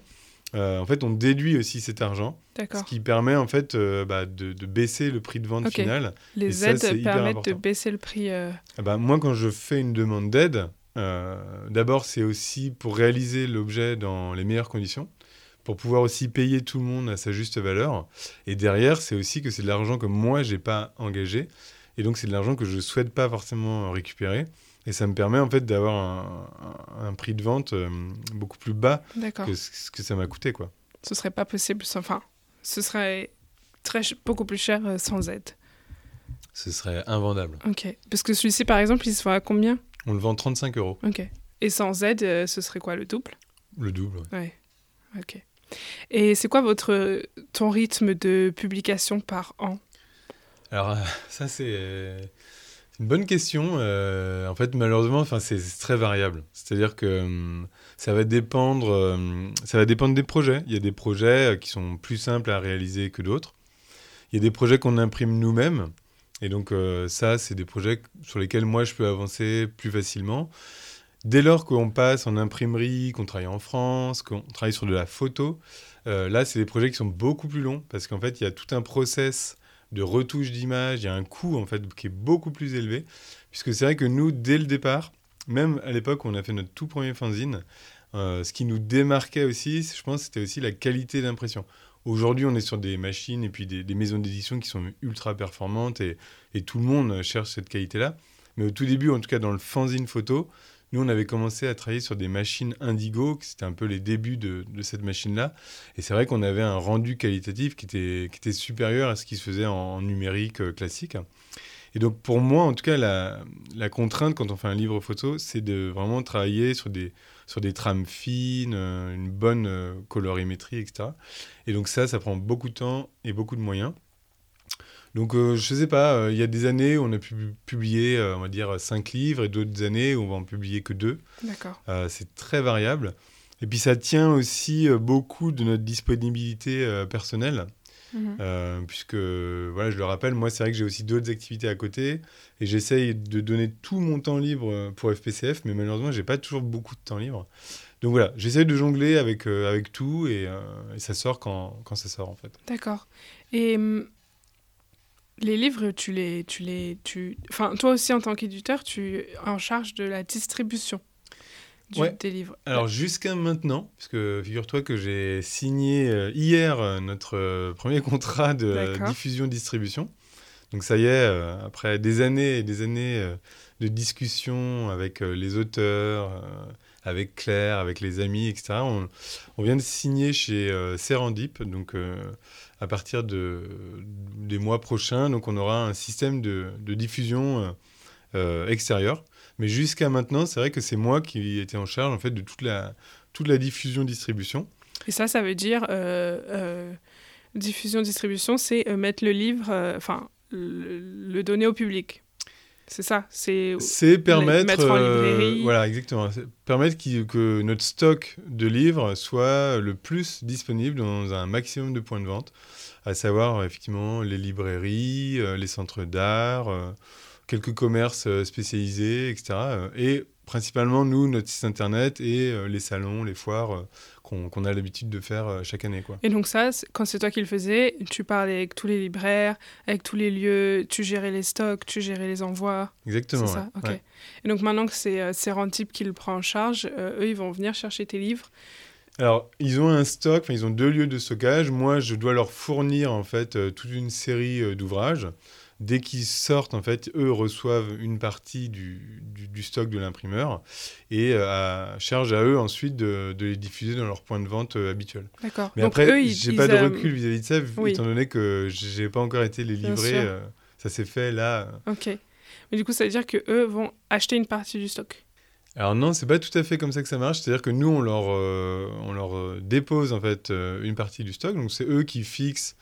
en fait, on déduit aussi cet argent ce qui permet en fait euh, bah, de, baisser le prix de vente final. Les aides permettent de baisser le prix. Euh. Ah bah, moi, quand je fais une demande d'aide, euh, d'abord c'est aussi pour réaliser l'objet dans les meilleures conditions, pour pouvoir aussi payer tout le monde à sa juste valeur. Et derrière, c'est aussi que c'est de l'argent que moi j'ai pas engagé, et donc c'est de l'argent que je souhaite pas forcément récupérer. Et ça me permet en fait d'avoir un, un, prix de vente beaucoup plus bas que ce que ça m'a coûté. Quoi. Ce serait pas possible sans. Enfin, ce serait très, beaucoup plus cher euh, sans aide. Ce serait invendable. Ok. Parce que celui-ci, par exemple, il se vend à combien? On le vend 35 euros. Ok. Et sans aide, euh, ce serait quoi, le double? Le double, oui. Ouais. Ok. Et c'est quoi votre, ton rythme de publication par an? Alors, euh, ça, c'est une bonne question. en fait, malheureusement, c'est très variable. C'est-à-dire que hum, ça va dépendre, euh, ça va dépendre des projets. Il y a des projets euh, qui sont plus simples à réaliser que d'autres. Il y a des projets qu'on imprime nous-mêmes. Et donc euh, ça, c'est des projets sur lesquels moi, je peux avancer plus facilement. Dès lors qu'on passe en imprimerie, qu'on travaille en France, qu'on travaille sur de la photo, là, c'est des projets qui sont beaucoup plus longs parce qu'en fait, il y a tout un process de retouche d'image, il y a un coût en fait qui est beaucoup plus élevé. Puisque c'est vrai que nous, dès le départ, même à l'époque où on a fait notre tout premier fanzine, euh, ce qui nous démarquait aussi, je pense, c'était aussi la qualité d'impression. Aujourd'hui, on est sur des machines et puis des, maisons d'édition qui sont ultra performantes et, tout le monde cherche cette qualité-là. Mais au tout début, en tout cas dans le fanzine photo, nous, on avait commencé à travailler sur des machines Indigo, c'était un peu les débuts de, cette machine-là. Et c'est vrai qu'on avait un rendu qualitatif qui était, supérieur à ce qui se faisait en numérique euh, classique. Et donc pour moi, en tout cas, la, la contrainte quand on fait un livre photo, c'est de vraiment travailler sur des, sur des trames fines, euh, une bonne euh, colorimétrie, etc. Et donc ça, ça prend beaucoup de temps et beaucoup de moyens. Donc euh, je ne sais pas, il y a des années où on a pu publier, on va dire, cinq livres et d'autres années où on va en publier que deux. D'accord. c'est très variable. Et puis ça tient aussi beaucoup de notre disponibilité personnelle. Mhm. Euh, puisque, voilà, je le rappelle, moi, c'est vrai que j'ai aussi d'autres activités à côté et j'essaye de donner tout mon temps libre pour FPCF, mais malheureusement, j'ai pas toujours beaucoup de temps libre. Donc voilà, j'essaye de jongler avec, euh, avec tout euh, et, ça sort quand, quand, ça sort en fait. D'accord. Et hum, les livres, tu les, tu les, tu, enfin, toi aussi en tant qu'éditeur, tu es en charge de la distribution du, livres. Alors jusqu'à maintenant, parce que figure-toi que j'ai signé euh, hier euh, notre euh, premier contrat de diffusion-distribution. Donc ça y est, après des années et des années de discussions avec les auteurs, avec Claire, avec les amis, etc., on, on vient de signer chez Serendip. Donc à partir de, des mois prochains, donc on aura un système de, diffusion extérieure. Mais jusqu'à maintenant, c'est vrai que c'est moi qui étais en charge en fait de toute la, diffusion-distribution. Et ça, ça veut dire euh, euh, diffusion-distribution, c'est euh, mettre le livre, enfin le, donner au public. C'est ça, c'est C'est permettre, mettre en euh, librairie. voilà, exactement, permettre que notre stock de livres soit le plus disponible dans un maximum de points de vente, à savoir effectivement les librairies, euh, les centres d'art, euh, quelques commerces spécialisés, etc. Et principalement nous, notre site internet et euh, les salons, les foires euh, qu'on a l'habitude de faire euh, chaque année, quoi. Et donc ça, quand c'est toi qui le faisais, tu parlais avec tous les libraires, avec tous les lieux, tu gérais les stocks, tu gérais les envois, Exactement. c'est ça ouais, Ok. ouais. Et donc maintenant que c'est Rentip qui le prend en charge, eux, ils vont venir chercher tes livres. Alors, ils ont un stock, ils ont deux lieux de stockage. Moi, je dois leur fournir en fait toute une série d'ouvrages. Dès qu'ils sortent, en fait, eux reçoivent une partie du, du- du stock de l'imprimeur et euh, à- charge à eux ensuite de, de les diffuser dans leur point de vente euh, habituel. D'accord. Mais Donc après, j'ai pas de euh, recul vis-à-vis de ça, oui. étant donné que j'ai pas encore été les livrer. ça s'est fait là. Ok. Mais du coup, ça veut dire que eux vont acheter une partie du stock. Alors non, c'est pas tout à fait comme ça que ça marche. C'est-à-dire que nous, on leur, euh, on leur dépose en fait euh, une partie du stock. Donc c'est eux qui fixent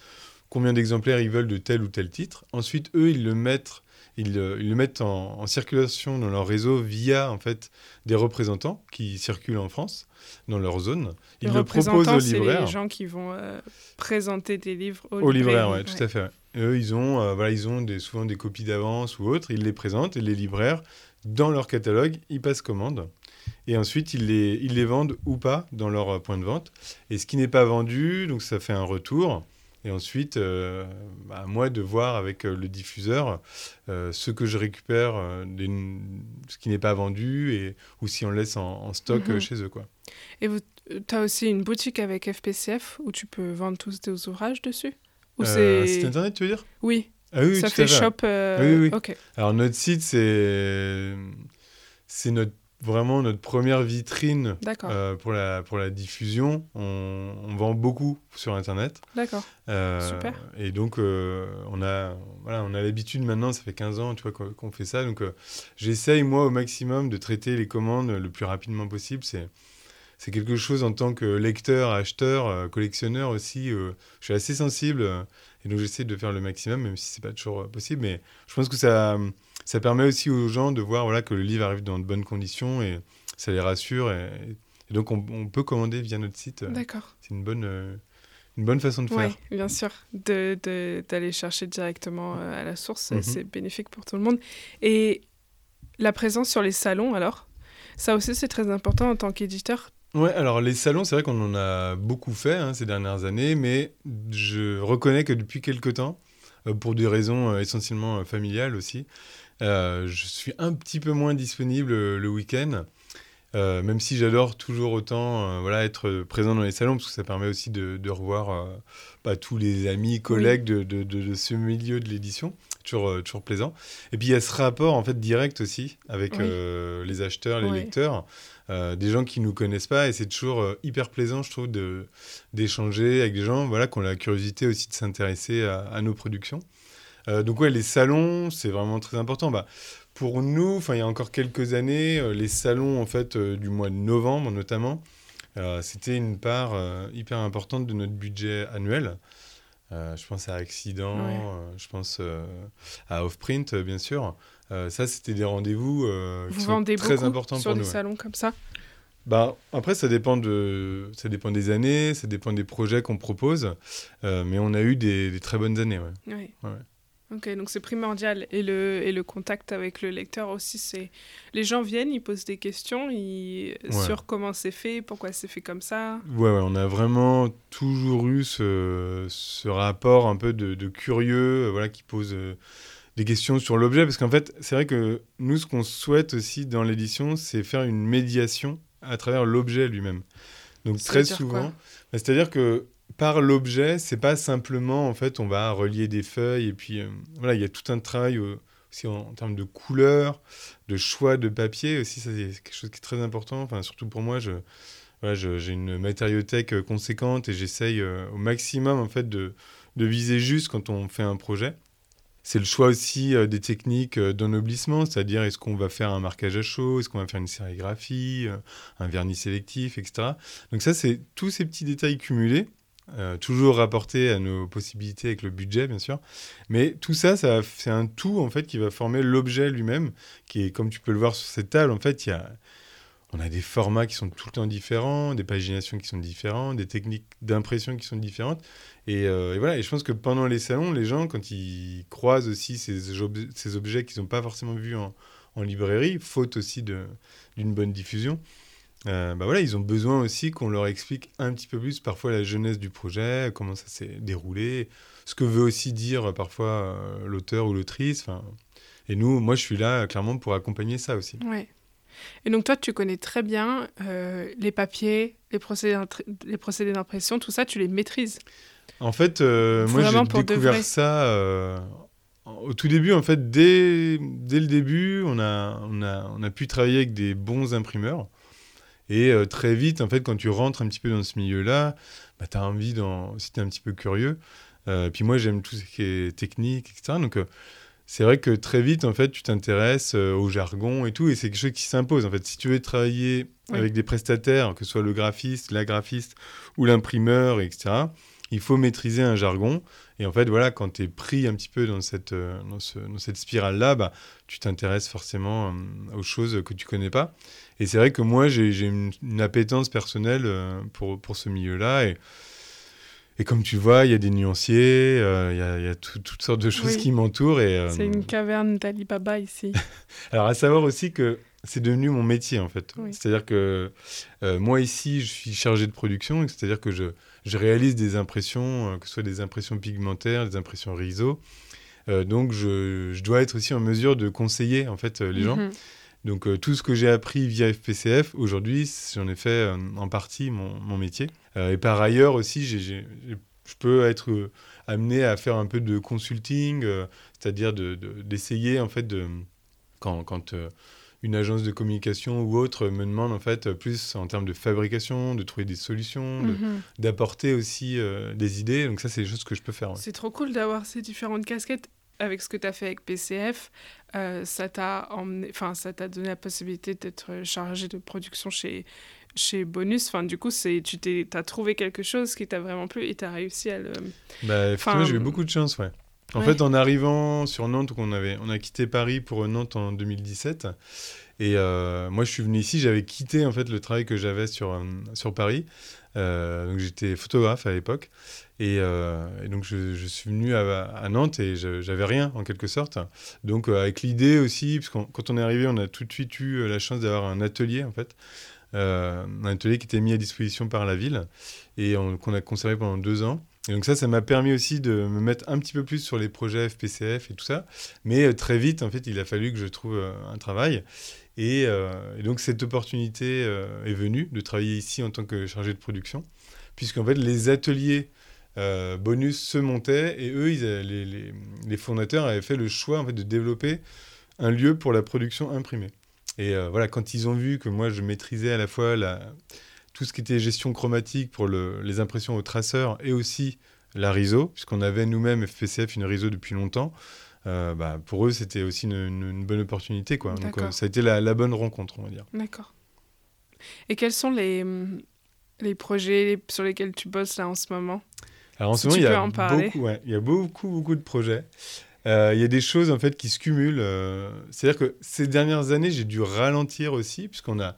combien d'exemplaires ils veulent de tel ou tel titre. Ensuite, eux, ils le mettent, ils, ils le mettent en, en circulation dans leur réseau via en fait des représentants qui circulent en France dans leur zone. Ils les le proposent aux c'est libraires. les gens qui vont euh, présenter des livres aux, Aux libraires, ouais, tout à fait. Et eux, ils ont, euh, voilà, ils ont des, souvent des copies d'avance ou autres. Ils les présentent et les libraires, dans leur catalogue, ils passent commande. Et ensuite, ils les, ils les vendent ou pas dans leur euh, point de vente. Et ce qui n'est pas vendu, donc ça fait un retour. Et ensuite, euh, bah, à moi de voir avec euh, le diffuseur euh, ce que je récupère, ce qui n'est pas vendu, et, ou si on le laisse en, en stock Mhm. chez eux. Quoi. Et tu as aussi une boutique avec FPCF où tu peux vendre tous tes ouvrages dessus? Ou Euh, c'est... internet, tu veux dire? Oui, ah, oui, ça fait shop. euh, oui, oui. Alors notre site, c'est c'est notre vraiment notre première vitrine euh, pour la pour la diffusion. On, on vend beaucoup sur internet. d'accord. Euh, Super. Et donc euh, on a voilà on a l'habitude maintenant. Ça fait 15 ans tu vois qu'on fait ça. Donc j'essaye moi au maximum de traiter les commandes le plus rapidement possible. C'est c'est quelque chose en tant que lecteur, acheteur, collectionneur aussi. je suis assez sensible et donc j'essaie de faire le maximum, même si c'est pas toujours possible. Mais je pense que ça, ça permet aussi aux gens de voir voilà, que le livre arrive dans de bonnes conditions et ça les rassure. Et, et donc on, on peut commander via notre site. euh, D'accord. C'est une bonne, euh, une bonne façon de Oui, faire. bien sûr. De, de- d'aller chercher directement euh, à la source, Mhm. c'est bénéfique pour tout le monde. Et la présence sur les salons, alors? Ça aussi, c'est très important en tant qu'éditeur. Ouais, alors les salons, c'est vrai qu'on en a beaucoup fait hein, ces dernières années, mais je reconnais que depuis quelque temps, pour des raisons essentiellement familiales aussi, je suis un petit peu moins disponible euh, le week-end, euh, même si j'adore toujours autant euh, voilà, être présent dans les salons, parce que ça permet aussi de, de revoir euh, bah, tous les amis, collègues de, de- de- de ce milieu de l'édition. Toujours, euh, toujours plaisant. Et puis il y a ce rapport en fait direct aussi avec Oui. euh, les acheteurs, les lecteurs, euh, des gens qui nous connaissent pas, et c'est toujours euh, hyper plaisant, je trouve, d'échanger avec des gens, voilà, qui ont la curiosité aussi de s'intéresser à, à nos productions. Euh, donc ouais, les salons, c'est vraiment très important. Bah, pour nous, enfin il y a encore quelques années, euh, les salons en fait euh, du mois de novembre notamment, c'était une part hyper importante de notre budget annuel. Je pense à Accident, Ouais. je pense à Offprint, bien sûr. Ça, c'était des rendez-vous qui sont très importants sur pour des nous. ouais. salons comme ça? Bah, après, ça dépend, de, ça dépend des années, ça dépend des projets qu'on propose, euh, mais on a eu des, des très bonnes années. Ouais. Oui. Ouais. Ok, donc c'est primordial. Et le, et le contact avec le lecteur aussi, c'est... Les gens viennent, ils posent des questions ils... Ouais. sur comment c'est fait, pourquoi c'est fait comme ça. Ouais, ouais, on a vraiment toujours eu ce, ce rapport un peu de, de curieux, euh, voilà, qui pose euh, des questions sur l'objet, parce qu'en fait, c'est vrai que nous, ce qu'on souhaite aussi dans l'édition, c'est faire une médiation à travers l'objet lui-même. Donc très souvent, bah, c'est-à-dire que par l'objet, c'est pas simplement en fait, on va relier des feuilles et puis euh, voilà, il y a tout un travail aussi en, termes de couleur, de choix de papier aussi, ça c'est quelque chose qui est très important. Enfin, surtout pour moi, je voilà, j'ai une matériothèque euh, conséquente et j'essaye euh, au maximum en fait de, de viser juste quand on fait un projet. C'est le choix aussi des techniques d'ennoblissement, c'est-à-dire est-ce qu'on va faire un marquage à chaud, est-ce qu'on va faire une sérigraphie, un vernis sélectif, etc. Donc ça, c'est tous ces petits détails cumulés euh, toujours rapporté à nos possibilités avec le budget, bien sûr. Mais tout ça, ça c'est un tout en fait qui va former l'objet lui-même, qui est comme tu peux le voir sur cette table. En fait, il y a, on a des formats qui sont tout le temps différents, des paginations qui sont différentes, des techniques d'impression qui sont différentes. Et, euh, voilà. Et je pense que pendant les salons, les gens, quand ils croisent aussi ces, objets qu'ils n'ont pas forcément vus en librairie, faute aussi d'une bonne diffusion, euh, bah voilà, ils ont besoin aussi qu'on leur explique un petit peu plus parfois la jeunesse du projet, comment ça s'est déroulé, ce que veut aussi dire parfois euh, l'auteur ou l'autrice. Et nous, moi, je suis là clairement pour accompagner ça aussi. Ouais. Et donc toi, tu connais très bien euh, les papiers, les procédés, d'impression, tout ça, tu les maîtrises. En fait, moi, j'ai découvert ça au tout début. En fait, dès, dès le début, on a, on, a, on a pu travailler avec des bons imprimeurs. Et euh, très vite, en fait, quand tu rentres un petit peu dans ce milieu-là, bah, tu as envie, dans... si tu es un petit peu curieux. Euh, puis moi, j'aime tout ce qui est technique, etc. Donc, euh, c'est vrai que très vite, en fait, tu t'intéresses au jargon et tout, et c'est quelque chose qui s'impose. En fait, si tu veux travailler avec des prestataires, que ce soit le graphiste, la graphiste ou l'imprimeur, etc., il faut maîtriser un jargon. Et en fait, voilà, quand tu es pris un petit peu dans cette, dans, dans cette spirale-là, bah, tu t'intéresses forcément aux choses que tu connais pas. Et c'est vrai que moi, j'ai une, appétence personnelle euh, pour, pour ce milieu-là. Et, et comme tu vois, il y a des nuanciers, euh, il y a, toutes sortes de choses qui m'entourent. Euh, c'est une caverne d'Alibaba ici. Alors, à savoir aussi que c'est devenu mon métier, en fait. C'est-à-dire que moi, ici, je suis chargé de production, c'est-à-dire que je, je, réalise des impressions, que ce soit des impressions pigmentaires, des impressions riso. donc, je, je, dois être aussi en mesure de conseiller, en fait, les gens. Donc euh, tout ce que j'ai appris via FPCF, aujourd'hui, j'en ai fait euh, en partie mon, métier. Euh, et par ailleurs aussi, je peux être amené à faire un peu de consulting, c'est-à-dire d'essayer en fait de quand, quand une agence de communication ou autre me demande en fait plus en termes de fabrication, de trouver des solutions, mhm. d'apporter aussi des idées. Donc ça, c'est des choses que je peux faire. C'est trop cool d'avoir ces différentes casquettes avec ce que tu as fait avec PCF, euh, ça t'a enfin ça t'a donné la possibilité d'être chargé de production chez chez Bonus. Enfin, du coup, c'est tu t'es as trouvé quelque chose qui t'a vraiment plu et tu as réussi à le. Bah, effectivement, j'ai eu beaucoup de chance, ouais. En fait, en arrivant sur Nantes, on avait on a quitté Paris pour Nantes en 2017. Et euh, moi, je suis venu ici, j'avais quitté en fait le travail que j'avais sur, euh, sur Paris. Donc j'étais photographe à l'époque. Euh, et, donc, je, suis venu à, Nantes et j'avais rien, en quelque sorte. Donc, euh, avec l'idée aussi, parce quand on est arrivé, on a tout de suite eu euh, la chance d'avoir un atelier, en fait. un atelier qui était mis à disposition par la ville et qu'on a conservé pendant deux ans. Et donc ça, ça m'a permis aussi de me mettre un petit peu plus sur les projets FPCF et tout ça. Mais très vite, en fait, il a fallu que je trouve un travail. Et, et, donc cette opportunité est venue de travailler ici en tant que chargé de production, puisqu'en fait, les ateliers euh, bonus se montait et eux, les, fondateurs avaient fait le choix en fait, de développer un lieu pour la production imprimée. Et euh, voilà, quand ils ont vu que moi je maîtrisais à la fois tout ce qui était gestion chromatique pour le, les impressions au traceur et aussi la RISO, puisqu'on avait nous-mêmes FPCF une RISO depuis longtemps, euh, bah, pour eux c'était aussi une, bonne opportunité. Quoi. Donc ça a été la, la, bonne rencontre, on va dire. D'accord. Et quels sont les, les projets sur lesquels tu bosses là en ce moment? Alors en ce moment, il y, a beaucoup, il y a beaucoup, beaucoup de projets. Euh, il y a des choses en fait qui se cumulent. Euh, c'est-à-dire que ces dernières années, j'ai dû ralentir aussi, puisqu'on a,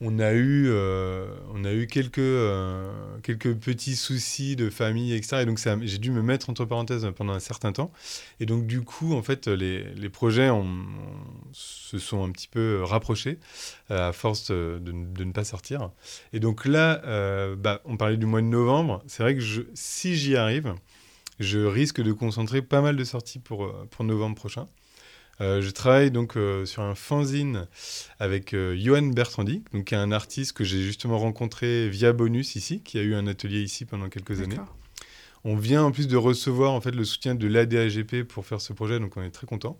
on a eu, euh, on a eu quelques, euh, quelques petits soucis de famille, etc. Et donc, j'ai dû me mettre entre parenthèses pendant un certain temps. Et donc, du coup, en fait, les, les projets se sont un petit peu rapprochés euh, à force de, de, ne pas sortir. Et donc là, bah, on parlait du mois de novembre. C'est vrai que si j'y arrive, je risque de concentrer pas mal de sorties pour, pour novembre prochain. Euh, je travaille donc euh, sur un fanzine avec euh, Johan Bertrandi, donc, qui est un artiste que j'ai justement rencontré via Bonus ici, qui a eu un atelier ici pendant quelques années. On vient en plus de recevoir en fait le soutien de l'ADAGP pour faire ce projet, donc on est très content.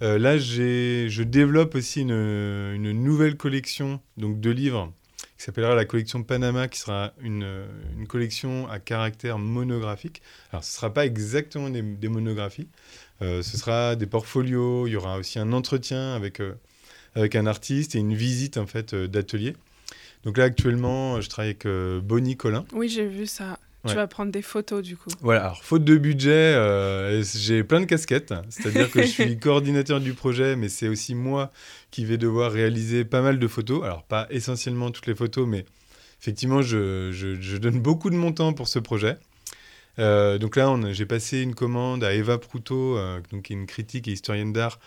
là, je développe aussi une, une, nouvelle collection donc de livres qui s'appellera la collection Panama, qui sera une, une, collection à caractère monographique. Alors, ce ne sera pas exactement des monographies, ce sera des portfolios, il y aura aussi un entretien avec, euh, avec un artiste et une visite en fait euh, d'atelier. Donc là actuellement, je travaille avec Bonnie Collin. Oui, j'ai vu ça. Tu vas prendre des photos du coup. Voilà, alors faute de budget, euh, j'ai plein de casquettes. C'est-à-dire que je suis coordinateur du projet, mais c'est aussi moi qui vais devoir réaliser pas mal de photos. Alors pas essentiellement toutes les photos, mais effectivement, je, je, donne beaucoup de mon temps pour ce projet. Euh, donc là, j'ai passé une commande à Eva Proutot, euh, donc, qui est une critique et historienne d'art,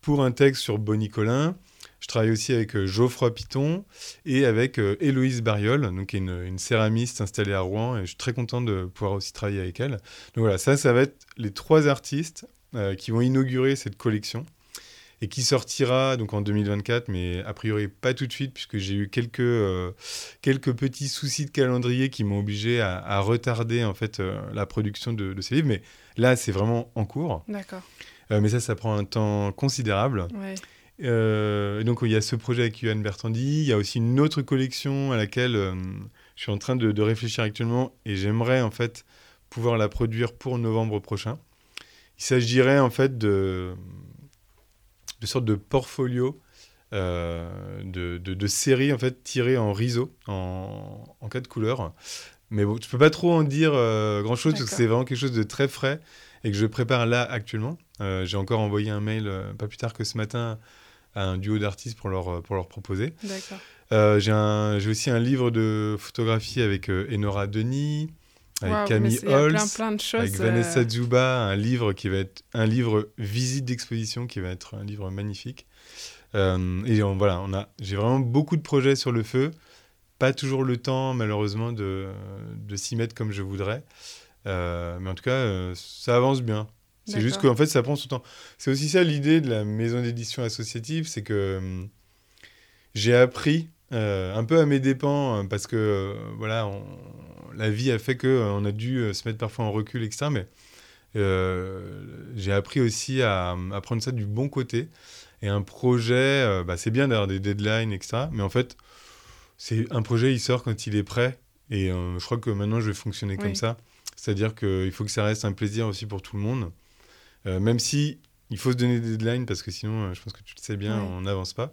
pour un texte sur Bonnie Collin. Je travaille aussi avec euh, Geoffroy Piton et avec euh, Héloïse Bariol, donc qui est une, céramiste installée à Rouen, et je suis très content de pouvoir aussi travailler avec elle. Donc voilà, ça, ça va être les trois artistes qui vont inaugurer cette collection et qui sortira donc en 2024, mais a priori pas tout de suite, puisque j'ai eu quelques, quelques petits soucis de calendrier qui m'ont obligé à, retarder en fait la production de, de, ces livres. Mais là, c'est vraiment en cours. D'accord. mais ça, ça prend un temps considérable. Ouais. Euh, donc il y a ce projet avec Yohann Bertandi, il y a aussi une autre collection à laquelle euh, je suis en train de, réfléchir actuellement et j'aimerais en fait pouvoir la produire pour novembre prochain. Il s'agirait en fait de, de sortes de portfolio euh, de, de, séries en fait tirées en riso, en, en quatre couleurs. Mais bon, je peux pas trop en dire grand chose parce que c'est vraiment quelque chose de très frais et que je prépare là actuellement. J'ai encore envoyé un mail pas plus tard que ce matin un duo d'artistes pour leur, pour leur proposer. D'accord. Euh, j'ai aussi un livre de photographie avec euh, Enora Denis, avec Camille Holz, avec Vanessa euh. Zuba, un livre qui va être un livre visite d'exposition qui va être un livre magnifique. et voilà, on a, j'ai vraiment beaucoup de projets sur le feu. Pas toujours le temps, malheureusement, de, de s'y mettre comme je voudrais. mais en tout cas, ça avance bien. C'est juste qu'en fait, ça prend son temps. C'est aussi ça l'idée de la maison d'édition associative, c'est que hum, j'ai appris euh, un peu à mes dépens, euh, parce que euh, voilà, la vie a fait qu'on a dû se mettre parfois en recul, etc. Mais j'ai appris aussi à, à, prendre ça du bon côté. Et un projet, bah, c'est bien d'avoir des deadlines, etc. Mais en fait, c'est un projet, il sort quand il est prêt. Et je crois que maintenant, je vais fonctionner comme ça. C'est-à-dire qu'il faut que ça reste un plaisir aussi pour tout le monde. Euh, même si il faut se donner des deadlines parce que sinon, euh, je pense que tu le sais bien, on n'avance pas.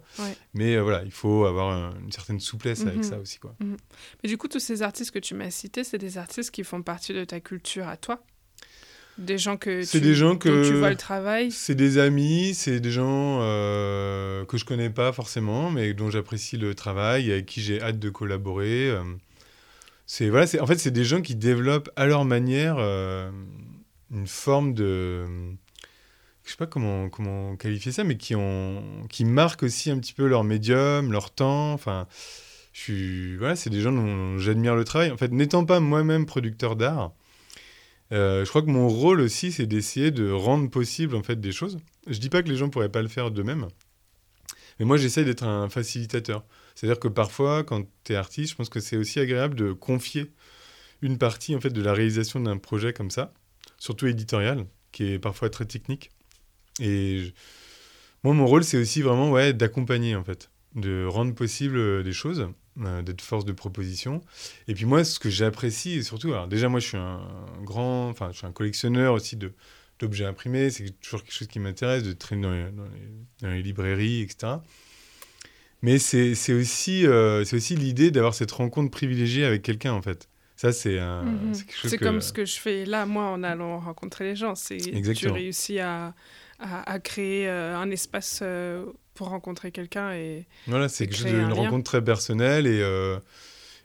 Mais euh, voilà, il faut avoir une certaine souplesse avec mhm. ça aussi. Quoi. Mhm. Mais du coup, tous ces artistes que tu m'as cités, c'est des artistes qui font partie de ta culture à toi? Des gens que tu, des gens que tu vois le travail? C'est des amis, c'est des gens que je connais pas forcément, mais dont j'apprécie le travail, avec qui j'ai hâte de collaborer. c'est voilà, en fait, c'est des gens qui développent à leur manière une forme de je sais pas comment, comment qualifier ça, mais qui, ont, qui marquent aussi un petit peu leur médium, leur temps. Enfin, je suis, voilà, c'est des gens dont j'admire le travail. En fait, n'étant pas moi-même producteur d'art, euh, je crois que mon rôle aussi, c'est d'essayer de rendre possible en fait des choses. Je dis pas que les gens pourraient pas le faire d'eux-mêmes, mais moi, j'essaie d'être un facilitateur. C'est-à-dire que parfois, quand tu es artiste, je pense que c'est aussi agréable de confier une partie en fait de la réalisation d'un projet comme ça, surtout éditorial, qui est parfois très technique et moi, mon rôle, c'est aussi vraiment ouais, d'accompagner, en fait, de rendre possible euh, des choses, euh, d'être force de proposition. Et puis moi, ce que j'apprécie, surtout, alors déjà, moi, je suis un grand, enfin, je suis un collectionneur aussi de d'objets imprimés, c'est toujours quelque chose qui m'intéresse, de traîner dans les, dans, les, librairies, etc. Mais c'est aussi, euh, aussi l'idée d'avoir cette rencontre privilégiée avec quelqu'un, en fait. Ça, c'est mhm. quelque chose C'est comme ce que je fais là, moi, en allant rencontrer les gens. C'est tu réussis à à, créer euh, un espace euh, pour rencontrer quelqu'un. Et, voilà, c'est une rencontre très personnelle et. Euh,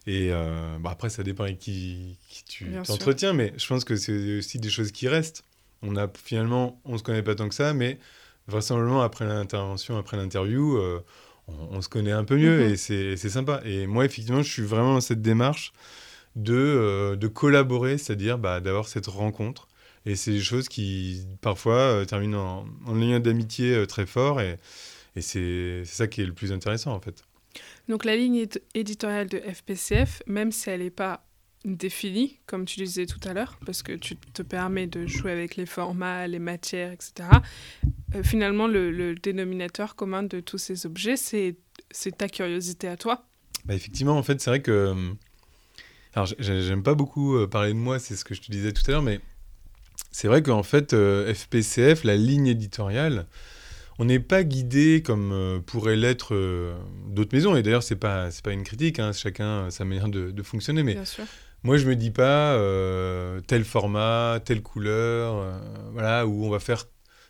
et bah après, ça dépend avec qui, qui tu t'entretiens, mais je pense que c'est aussi des choses qui restent. On a finalement, on se connaît pas tant que ça, mais vraisemblablement après l'intervention, après l'interview, on, se connaît un peu mieux mhm. et c'est sympa. Et moi, effectivement, je suis vraiment dans cette démarche de, de collaborer, c'est-à-dire bah, d'avoir cette rencontre et c'est des choses qui, parfois, euh, terminent en, lien d'amitié euh, très fort. Et, et c'est ça qui est le plus intéressant, en fait. Donc, la ligne éditoriale de FPCF, même si elle n'est pas définie, comme tu disais tout à l'heure, parce que tu te permets de jouer avec les formats, les matières, etc. Euh, finalement, le, le, dénominateur commun de tous ces objets, c'est ta curiosité à toi. Bah effectivement, en fait, c'est vrai que... Alors, j'aime pas beaucoup parler de moi, c'est ce que je te disais tout à l'heure, mais c'est vrai qu'en fait, FPCF, euh, la ligne éditoriale, on n'est pas guidé comme euh, pourraient l'être euh, d'autres maisons. Et d'ailleurs, c'est pas c'est pas une critique. Hein, chacun a sa manière de, de fonctionner. Mais moi, je me dis pas euh, tel format, telle couleur, voilà, où on va faire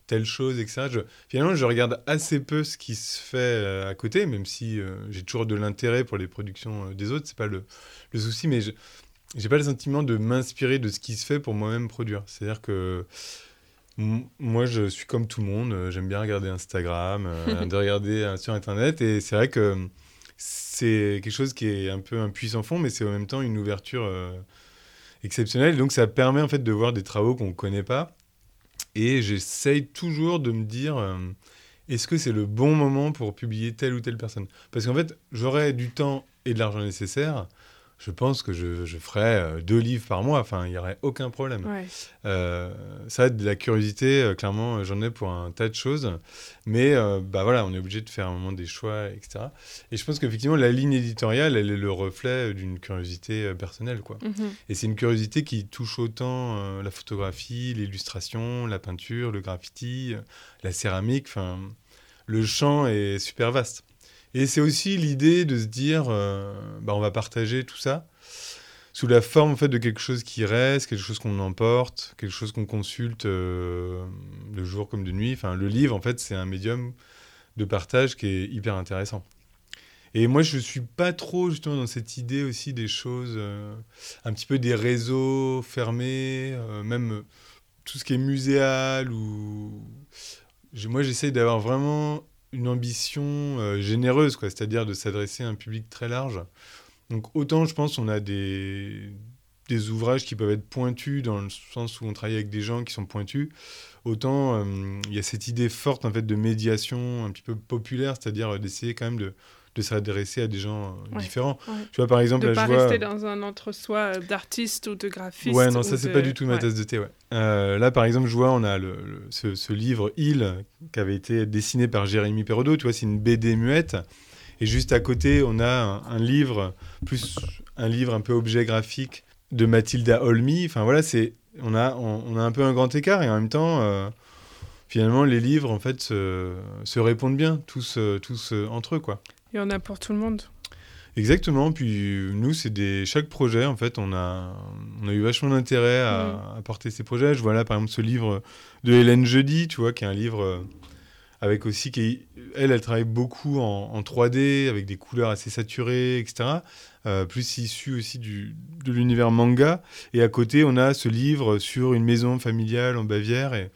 telle chose, etc. Je, finalement, je regarde assez peu ce qui se fait à côté, même si j'ai toujours de l'intérêt pour les productions des autres. C'est pas le, le souci, mais je j'ai pas le sentiment de m'inspirer de ce qui se fait pour moi-même produire. C'est-à-dire que moi, je suis comme tout le monde. Euh, j'aime bien regarder Instagram, euh, de regarder euh, sur Internet. Et c'est vrai que c'est quelque chose qui est un peu un puissant fond, mais c'est en même temps une ouverture exceptionnelle. Donc, ça permet en fait de voir des travaux qu'on ne connaît pas. Et j'essaye toujours de me dire est-ce que c'est le bon moment pour publier telle ou telle personne? Parce qu'en fait, j'aurais du temps et de l'argent nécessaire je pense que je, je ferais euh, deux livres par mois. Enfin, il n'y aurait aucun problème. Euh, ça, de la curiosité, euh, clairement, j'en ai pour un tas de choses. Mais bah voilà, on est obligé de faire un moment des choix, etc. Et je pense qu'effectivement, la ligne éditoriale, elle est le reflet d'une curiosité personnelle. Quoi. Mhm. Et c'est une curiosité qui touche autant la photographie, l'illustration, la peinture, le graffiti, la céramique. Enfin, le champ est super vaste. Et c'est aussi l'idée de se dire, euh, bah, on va partager tout ça sous la forme en fait de quelque chose qui reste, quelque chose qu'on emporte, quelque chose qu'on consulte euh, de jour comme de nuit. Enfin, le livre, en fait, c'est un médium de partage qui est hyper intéressant. Et moi, je suis pas trop justement dans cette idée aussi des choses, euh, un petit peu des réseaux fermés, même tout ce qui est muséal ou moi, j'essaye d'avoir vraiment une ambition euh, généreuse, quoi, c'est-à-dire de s'adresser à un public très large. Donc autant je pense on a des, des ouvrages qui peuvent être pointus dans le sens où on travaille avec des gens qui sont pointus, autant euh, il y a cette idée forte en fait de médiation un petit peu populaire, c'est-à-dire d'essayer quand même de, de s'adresser à des gens euh, différents. Tu vois, par exemple, de pas rester dans un entre-soi euh, d'artiste ou de graphiste. Ouais, non, ça, c'est pas du tout ma tasse de thé, ouais. Euh, là, par exemple, je vois, on a le, ce, livre Il, qui avait été dessiné par Jérémy Perraudot, tu vois, c'est une BD muette. Et juste à côté, on a un, livre, plus un livre un peu objet graphique de Mathilda Olmy. Enfin, voilà, c'est, on, a, on, a un peu un grand écart et en même temps, finalement, les livres, en fait, se, se répondent bien, tous, tous entre eux, quoi. Il y en a pour tout le monde. Exactement. Puis nous, c'est des chaque projet en fait, on a on a eu vachement d'intérêt à, mm. porter ces projets. Je vois là par exemple ce livre de Hélène Jeudi, tu vois, qui est un livre euh, avec aussi qui elle elle travaille beaucoup en, 3D avec des couleurs assez saturées, etc. Euh, plus issu aussi du, de l'univers manga. Et à côté, on a ce livre sur une maison familiale en Bavière et,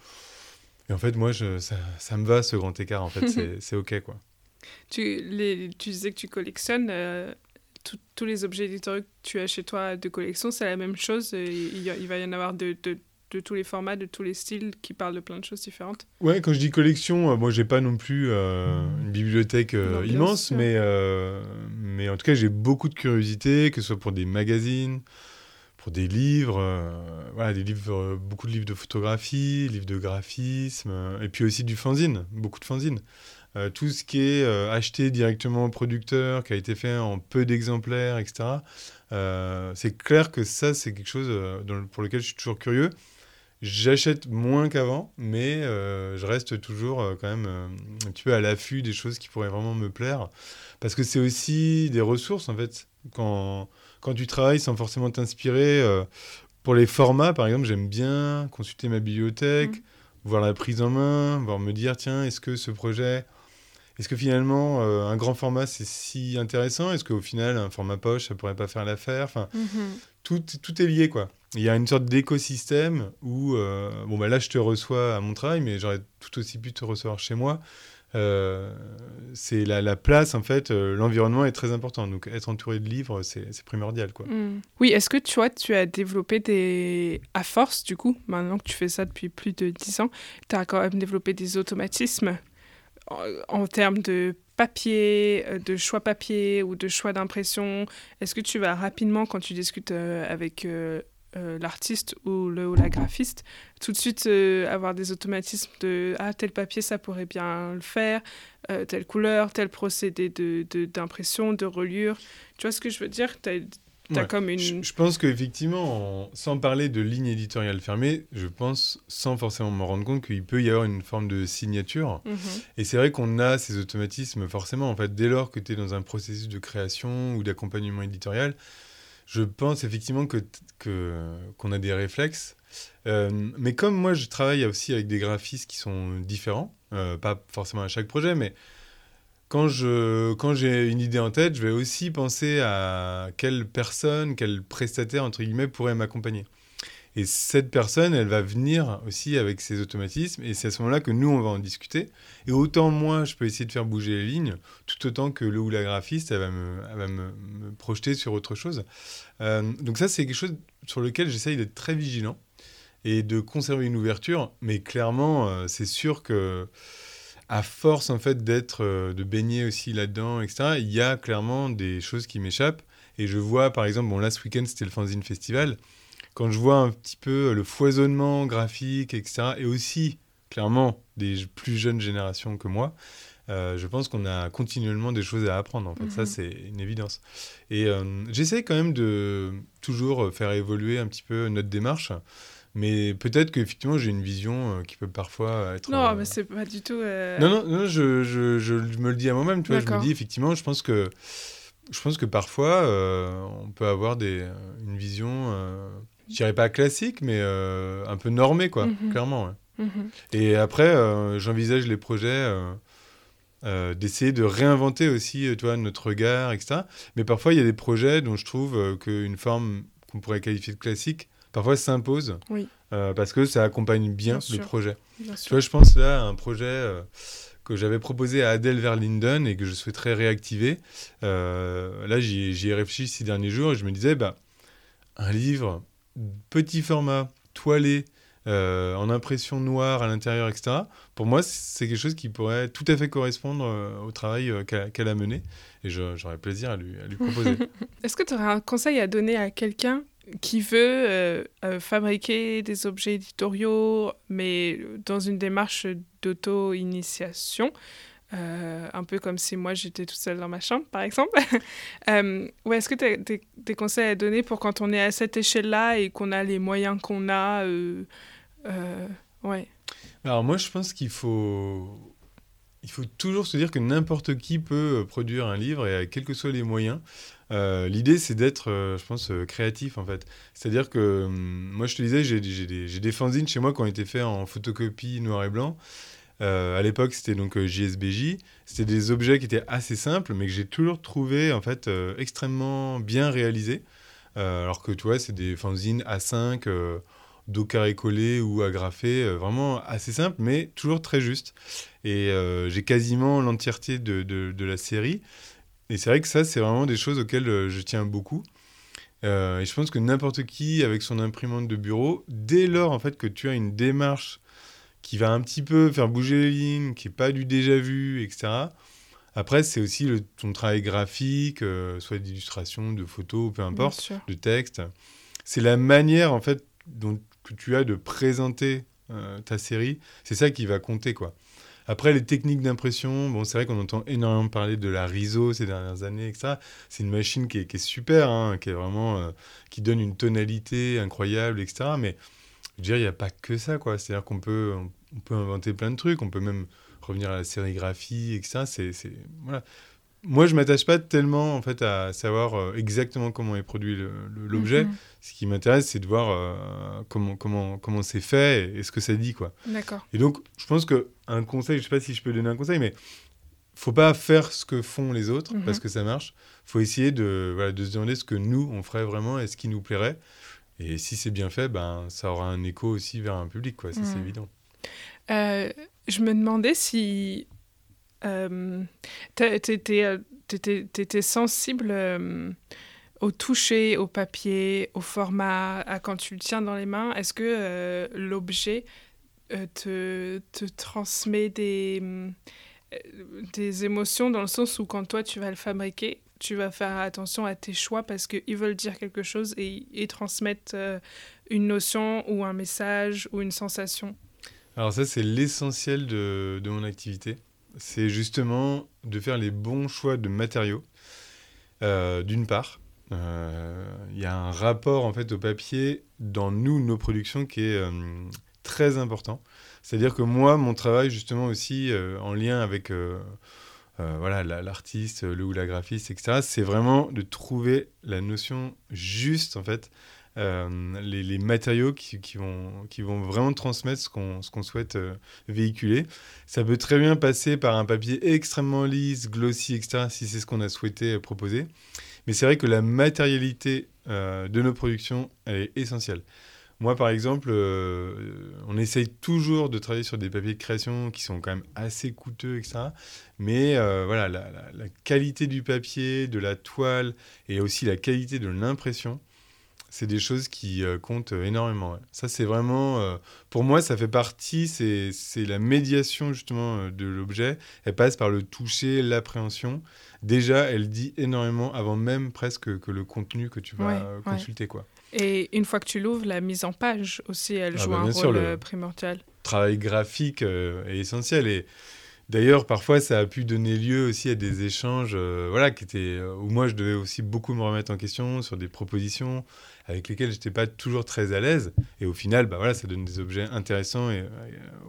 et en fait, moi, je, ça, ça, me va ce grand écart. En fait, c'est ok quoi. Tu, les, tu disais que tu collectionnes. Euh, tous les objets éditoriaux que tu as chez toi de collection, c'est la même chose. Euh, il, il, va y en avoir de, de, de, tous les formats, de tous les styles qui parlent de plein de choses différentes? Ouais, quand je dis collection, euh, moi, j'ai pas non plus une bibliothèque immense, mais, mais en tout cas, j'ai beaucoup de curiosité, que ce soit pour des magazines, pour des livres, voilà, des livres, beaucoup de livres de photographie, livres de graphisme, et puis aussi du fanzine, beaucoup de fanzine. Euh, tout ce qui est euh, acheté directement au producteur, qui a été fait en peu d'exemplaires, etc. Euh, c'est clair que ça, c'est quelque chose pour lequel je suis toujours curieux. J'achète moins qu'avant, mais je reste toujours quand même un petit peu à l'affût des choses qui pourraient vraiment me plaire. Parce que c'est aussi des ressources, en fait. Quand, quand tu travailles sans forcément t'inspirer, pour les formats, par exemple, j'aime bien consulter ma bibliothèque, mmh. voir la prise en main, voir me dire, tiens, est-ce que ce projet est-ce que finalement, euh, un grand format, c'est si intéressant? Est-ce qu'au final, un format poche, ça pourrait pas faire l'affaire? Enfin, mhm. tout, tout est lié, quoi. Il y a une sorte d'écosystème où, euh, bon, bah là, je te reçois à mon travail, mais j'aurais tout aussi pu te recevoir chez moi. Euh, c'est la, la, place, en fait, l'environnement est très important. Donc, être entouré de livres, c'est primordial, quoi. Mm. Oui, est-ce que tu vois, tu as développé des... À force, du coup, maintenant que tu fais ça depuis plus de 10 ans, tu as quand même développé des automatismes? En, termes de papier, euh, de choix papier ou de choix d'impression Est-ce que tu vas rapidement, quand tu discutes euh, avec euh, l'artiste ou le ou la graphiste, tout de suite avoir des automatismes de ah tel papier ça pourrait bien le faire, telle couleur, tel procédé de d'impression, de, reliure? Tu vois ce que je veux dire? Comme une... Je, pense qu'effectivement, sans parler de ligne éditoriale fermée, je pense, sans forcément me rendre compte, qu'il peut y avoir une forme de signature. Mhm. Et c'est vrai qu'on a ces automatismes forcément. En fait, dès lors que tu es dans un processus de création ou d'accompagnement éditorial, je pense effectivement que qu'on a des réflexes. Euh, mais comme moi, je travaille aussi avec des graphistes qui sont différents, euh, pas forcément à chaque projet, mais quand je quand j'ai une idée en tête, je vais aussi penser à quelle personne, quel prestataire entre guillemets pourrait m'accompagner. Et cette personne, elle va venir aussi avec ses automatismes, et c'est à ce moment-là que nous, on va en discuter. Et autant moi, je peux essayer de faire bouger les lignes, tout autant que le ou la graphiste, elle va me, va me, projeter sur autre chose. Euh, donc ça, c'est quelque chose sur lequel j'essaye d'être très vigilant et de conserver une ouverture. Mais clairement, euh, c'est sûr que à force en fait d'être, euh, de baigner aussi là-dedans, etc., il y a clairement des choses qui m'échappent. Et je vois, par exemple, bon là ce week-end c'était le Fanzine Festival quand je vois un petit peu le foisonnement graphique, etc., et aussi clairement des plus jeunes générations que moi, euh, je pense qu'on a continuellement des choses à apprendre. En fait, ça mhm. c'est une évidence. Et euh, j'essaie quand même de toujours faire évoluer un petit peu notre démarche. Mais peut-être qu'effectivement, j'ai une vision euh, qui peut parfois être. Non, mais c'est pas du tout. Non, non, non je, je, je, me le dis à moi-même. Tu vois, je me dis effectivement, je pense que, je pense que parfois, on peut avoir des, une vision je dirais pas classique, mais euh, un peu normé, quoi, mhm. clairement. Mhm. Et après, euh, j'envisage les projets euh, d'essayer de réinventer aussi, tu vois, notre regard, etc. Mais parfois, il y a des projets dont je trouve qu'une forme qu'on pourrait qualifier de classique, parfois s'impose, oui. parce que ça accompagne bien, le projet. tu vois, je pense là à un projet que j'avais proposé à Adèle Verlinden et que je souhaiterais réactiver. là, j'y ai réfléchi ces derniers jours et je me disais, bah, un livre, petit format, toilé, euh, en impression noire à l'intérieur, etc. Pour moi, c'est quelque chose qui pourrait tout à fait correspondre euh, au travail euh, qu'elle a mené. Et j'aurais plaisir à lui, à lui proposer. Est-ce que tu aurais un conseil à donner à quelqu'un qui veut fabriquer des objets éditoriaux, mais dans une démarche d'auto-initiation euh, un peu comme si moi j'étais toute seule dans ma chambre, par exemple. euh, est-ce que tu as des, conseils à donner pour quand on est à cette échelle-là et qu'on a les moyens qu'on a euh, euh, ouais. Alors moi je pense qu'il faut, il faut toujours se dire que n'importe qui peut produire un livre et quels que soient les moyens. L'idée c'est d'être, je pense, créatif en fait. C'est-à-dire que hum, moi je te disais, j'ai des, des fanzines chez moi qui ont été faits en photocopie noir et blanc. Euh, à l'époque, c'était donc JSBJ. Euh, c'était des objets qui étaient assez simples, mais que j'ai toujours trouvé en fait euh, extrêmement bien réalisés. alors que tu vois, c'est des fanzines A5, dos carré collé ou agrafé, vraiment assez simples, mais toujours très justes. Et j'ai quasiment l'entièreté de, la série. Et c'est vrai que ça, c'est vraiment des choses auxquelles je tiens beaucoup. et je pense que n'importe qui, avec son imprimante de bureau, dès lors en fait que tu as une démarche qui va un petit peu faire bouger les lignes, qui n'est pas du déjà vu, etc. Après, c'est aussi le, ton travail graphique, euh, soit d'illustration, de photos, peu importe, de texte. C'est la manière, en fait, dont, que tu as de présenter euh, ta série. C'est ça qui va compter, quoi. Après, les techniques d'impression, bon, c'est vrai qu'on entend énormément parler de la RISO ces dernières années, etc. C'est une machine qui est, super, hein, qui est vraiment, euh, qui donne une tonalité incroyable, etc. Mais dire, il n'y a pas que ça, quoi. C'est-à-dire qu'on peut, on peut inventer plein de trucs, on peut même revenir à la sérigraphie, etc. C'est, voilà. Moi, je m'attache pas tellement en fait à savoir euh, exactement comment est produit l'objet. Mhm. Ce qui m'intéresse, c'est de voir euh, comment comment comment c'est fait et, ce que ça dit, quoi. D'accord. Et donc, je pense que un conseil, je sais pas si je peux donner un conseil, mais faut pas faire ce que font les autres parce mhm. que ça marche. Faut essayer de voilà, de se demander ce que nous on ferait vraiment et ce qui nous plairait. Et si c'est bien fait, ben, ça aura un écho aussi vers un public, quoi, ça c'est évident. Euh, je me demandais si euh, euh, sensible euh, au toucher, au papier, au format, à quand tu le tiens dans les mains. Est-ce que l'objet te, transmet des, émotions dans le sens où quand toi tu vas le fabriquer, tu vas faire attention à tes choix parce qu'ils veulent dire quelque chose et, et transmettre euh, une notion ou un message ou une sensation? Alors ça, c'est l'essentiel de, mon activité. C'est justement de faire les bons choix de matériaux, euh, d'une part. il y a un rapport en fait au papier dans nous, nos productions, qui est très important. C'est-à-dire que moi, mon travail justement aussi en lien avec voilà l'artiste, le ou la graphiste, etc. C'est vraiment de trouver la notion juste en fait euh, les, matériaux qui, vont, qui vont vraiment transmettre ce qu'on qu'on souhaite euh, véhiculer. Ça peut très bien passer par un papier extrêmement lisse, glossy, etc., si c'est ce qu'on a souhaité euh, proposer. Mais c'est vrai que la matérialité de nos productions est essentielle. Moi, par exemple, on essaye toujours de travailler sur des papiers de création qui sont quand même assez coûteux, etc. Mais voilà, la, qualité du papier, de la toile et aussi la qualité de l'impression, c'est des choses qui euh, comptent énormément. Ça, c'est vraiment, euh, pour moi, ça fait partie, c'est la médiation justement euh, de l'objet. Elle passe par le toucher, l'appréhension. Déjà, elle dit énormément avant même presque que le contenu que tu vas consulter. Quoi. Et une fois que tu l'ouvres, la mise en page aussi, elle ah joue bah, un rôle le primordial. Travail graphique est essentiel et D'ailleurs, parfois, ça a pu donner lieu aussi à des échanges, voilà, qui étaient où moi je devais aussi beaucoup me remettre en question sur des propositions, avec lesquels j'étais pas toujours très à l'aise. Et au final, bah voilà, ça donne des objets intéressants et,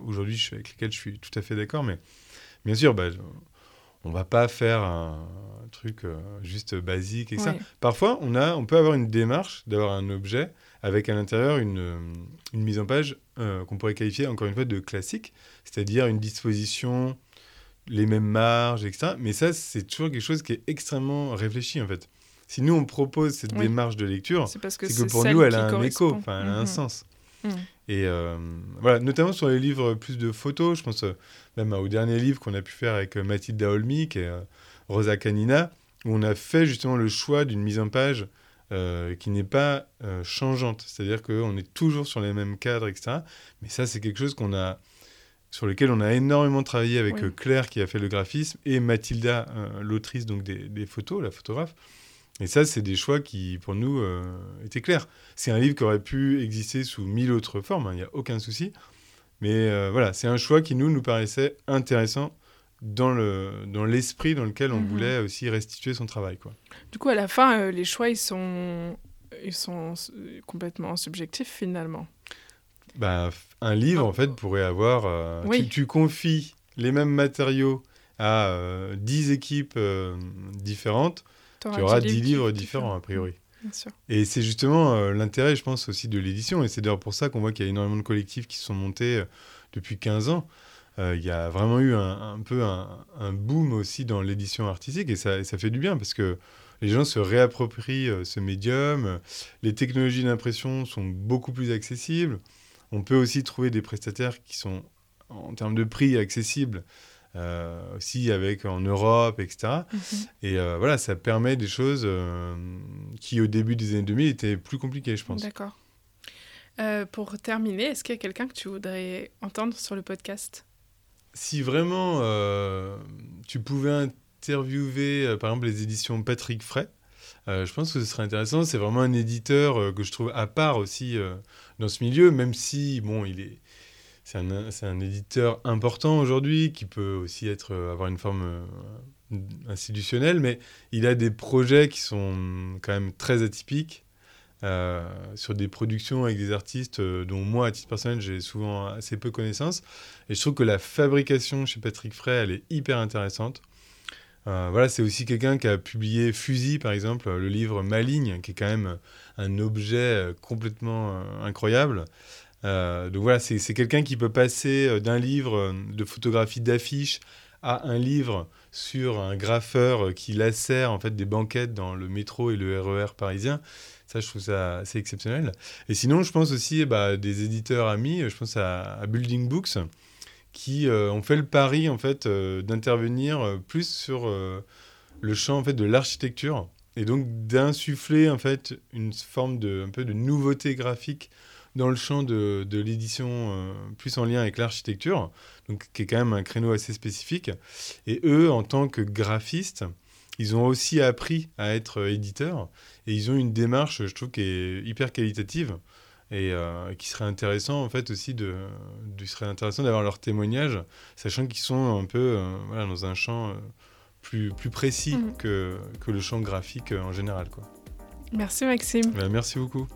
aujourd'hui, avec lesquels je suis tout à fait d'accord. Mais bien sûr, bah, on va pas faire un, truc euh, juste basique et ça. Parfois, on, a, on peut avoir une démarche d'avoir un objet avec à l'intérieur une, une, mise en page euh, qu'on pourrait qualifier encore une fois de classique, c'est-à-dire une disposition, les mêmes marges, etc. Mais ça, c'est toujours quelque chose qui est extrêmement réfléchi en fait si nous on propose cette démarche de lecture, c'est que, que, pour nous elle a un écho, enfin elle a un sens. Mhm. Et euh, voilà, notamment sur les livres plus de photos, je pense euh, même au dernier livre qu'on a pu faire avec euh, Mathilde Olmic et Rosa Canina, où on a fait justement le choix d'une mise en page qui n'est pas changeante. C'est-à-dire qu'on est toujours sur les mêmes cadres, etc. Mais ça, c'est quelque chose qu'on a sur lequel on a énormément travaillé avec Claire qui a fait le graphisme et Mathilda, l'autrice donc des, des, photos, la photographe. Et ça, c'est des choix qui, pour nous, euh, étaient clairs. C'est un livre qui aurait pu exister sous mille autres formes, hein, il n'y a aucun souci. Mais euh, voilà, c'est un choix qui, nous, nous paraissait intéressant dans l'esprit dans, dans lequel on mhm. voulait aussi restituer son travail. Quoi. Du coup, à la fin, euh, les choix, ils sont, ils sont complètement subjectifs, finalement. Bah, un livre, en fait, pourrait avoir... Tu, tu, confies les mêmes matériaux à 10 équipes différentes tu auras 10 livres différents, a priori. Et c'est justement euh, l'intérêt, je pense, aussi de l'édition. Et c'est d'ailleurs pour ça qu'on voit qu'il y a énormément de collectifs qui sont montés euh, depuis 15 ans. Euh, il y a vraiment eu un, peu un, boom aussi dans l'édition artistique et ça, ça, fait du bien parce que les gens se réapproprient ce médium. Les technologies d'impression sont beaucoup plus accessibles. On peut aussi trouver des prestataires qui sont, en termes de prix, accessibles euh, aussi avec en Europe, etc. Mhm. Et euh, voilà, ça permet des choses euh, qui au début des années 2000 étaient plus compliquées, je pense. D'accord. pour terminer, est-ce qu'il y a quelqu'un que tu voudrais entendre sur le podcast? Si vraiment tu pouvais interviewer, par exemple, les éditions Patrick Fray, je pense que ce serait intéressant. C'est vraiment un éditeur que je trouve à part aussi dans ce milieu, même si, bon, il est c'est un, éditeur important aujourd'hui qui peut aussi être, euh, avoir une forme euh, institutionnelle, mais il a des projets qui sont quand même très atypiques euh, sur des productions avec des artistes dont moi, à titre personnel, j'ai souvent assez peu connaissance. Et je trouve que la fabrication chez Patrick Frey, elle est hyper intéressante. voilà, c'est aussi quelqu'un qui a publié Fusil, par exemple, le livre Maligne, qui est quand même un objet complètement incroyable. Euh, donc voilà, c'est quelqu'un qui peut passer euh, d'un livre euh, de photographie d'affiches à un livre sur un graffeur qui lacère en fait des banquettes dans le métro et le RER e parisien. Ça, je trouve ça assez exceptionnel. Et sinon, je pense aussi bah, des éditeurs amis, je pense à, Building Books, qui ont fait le pari en fait d'intervenir plus sur le champ en fait de l'architecture et donc d'insuffler en fait une forme de un peu de nouveauté graphique dans le champ de, de l'édition euh, plus en lien avec l'architecture, donc qui est quand même un créneau assez spécifique. Et eux, en tant que graphistes, ils ont aussi appris à être éditeurs et ils ont une démarche, je trouve, qui est hyper qualitative et euh, qui serait intéressant en fait aussi de, de serait intéressant d'avoir leur témoignage, sachant qu'ils sont un peu euh, voilà, dans un champ plus, plus précis mmh. que, que le champ graphique en général, quoi. Merci Maxime. Ben, merci beaucoup.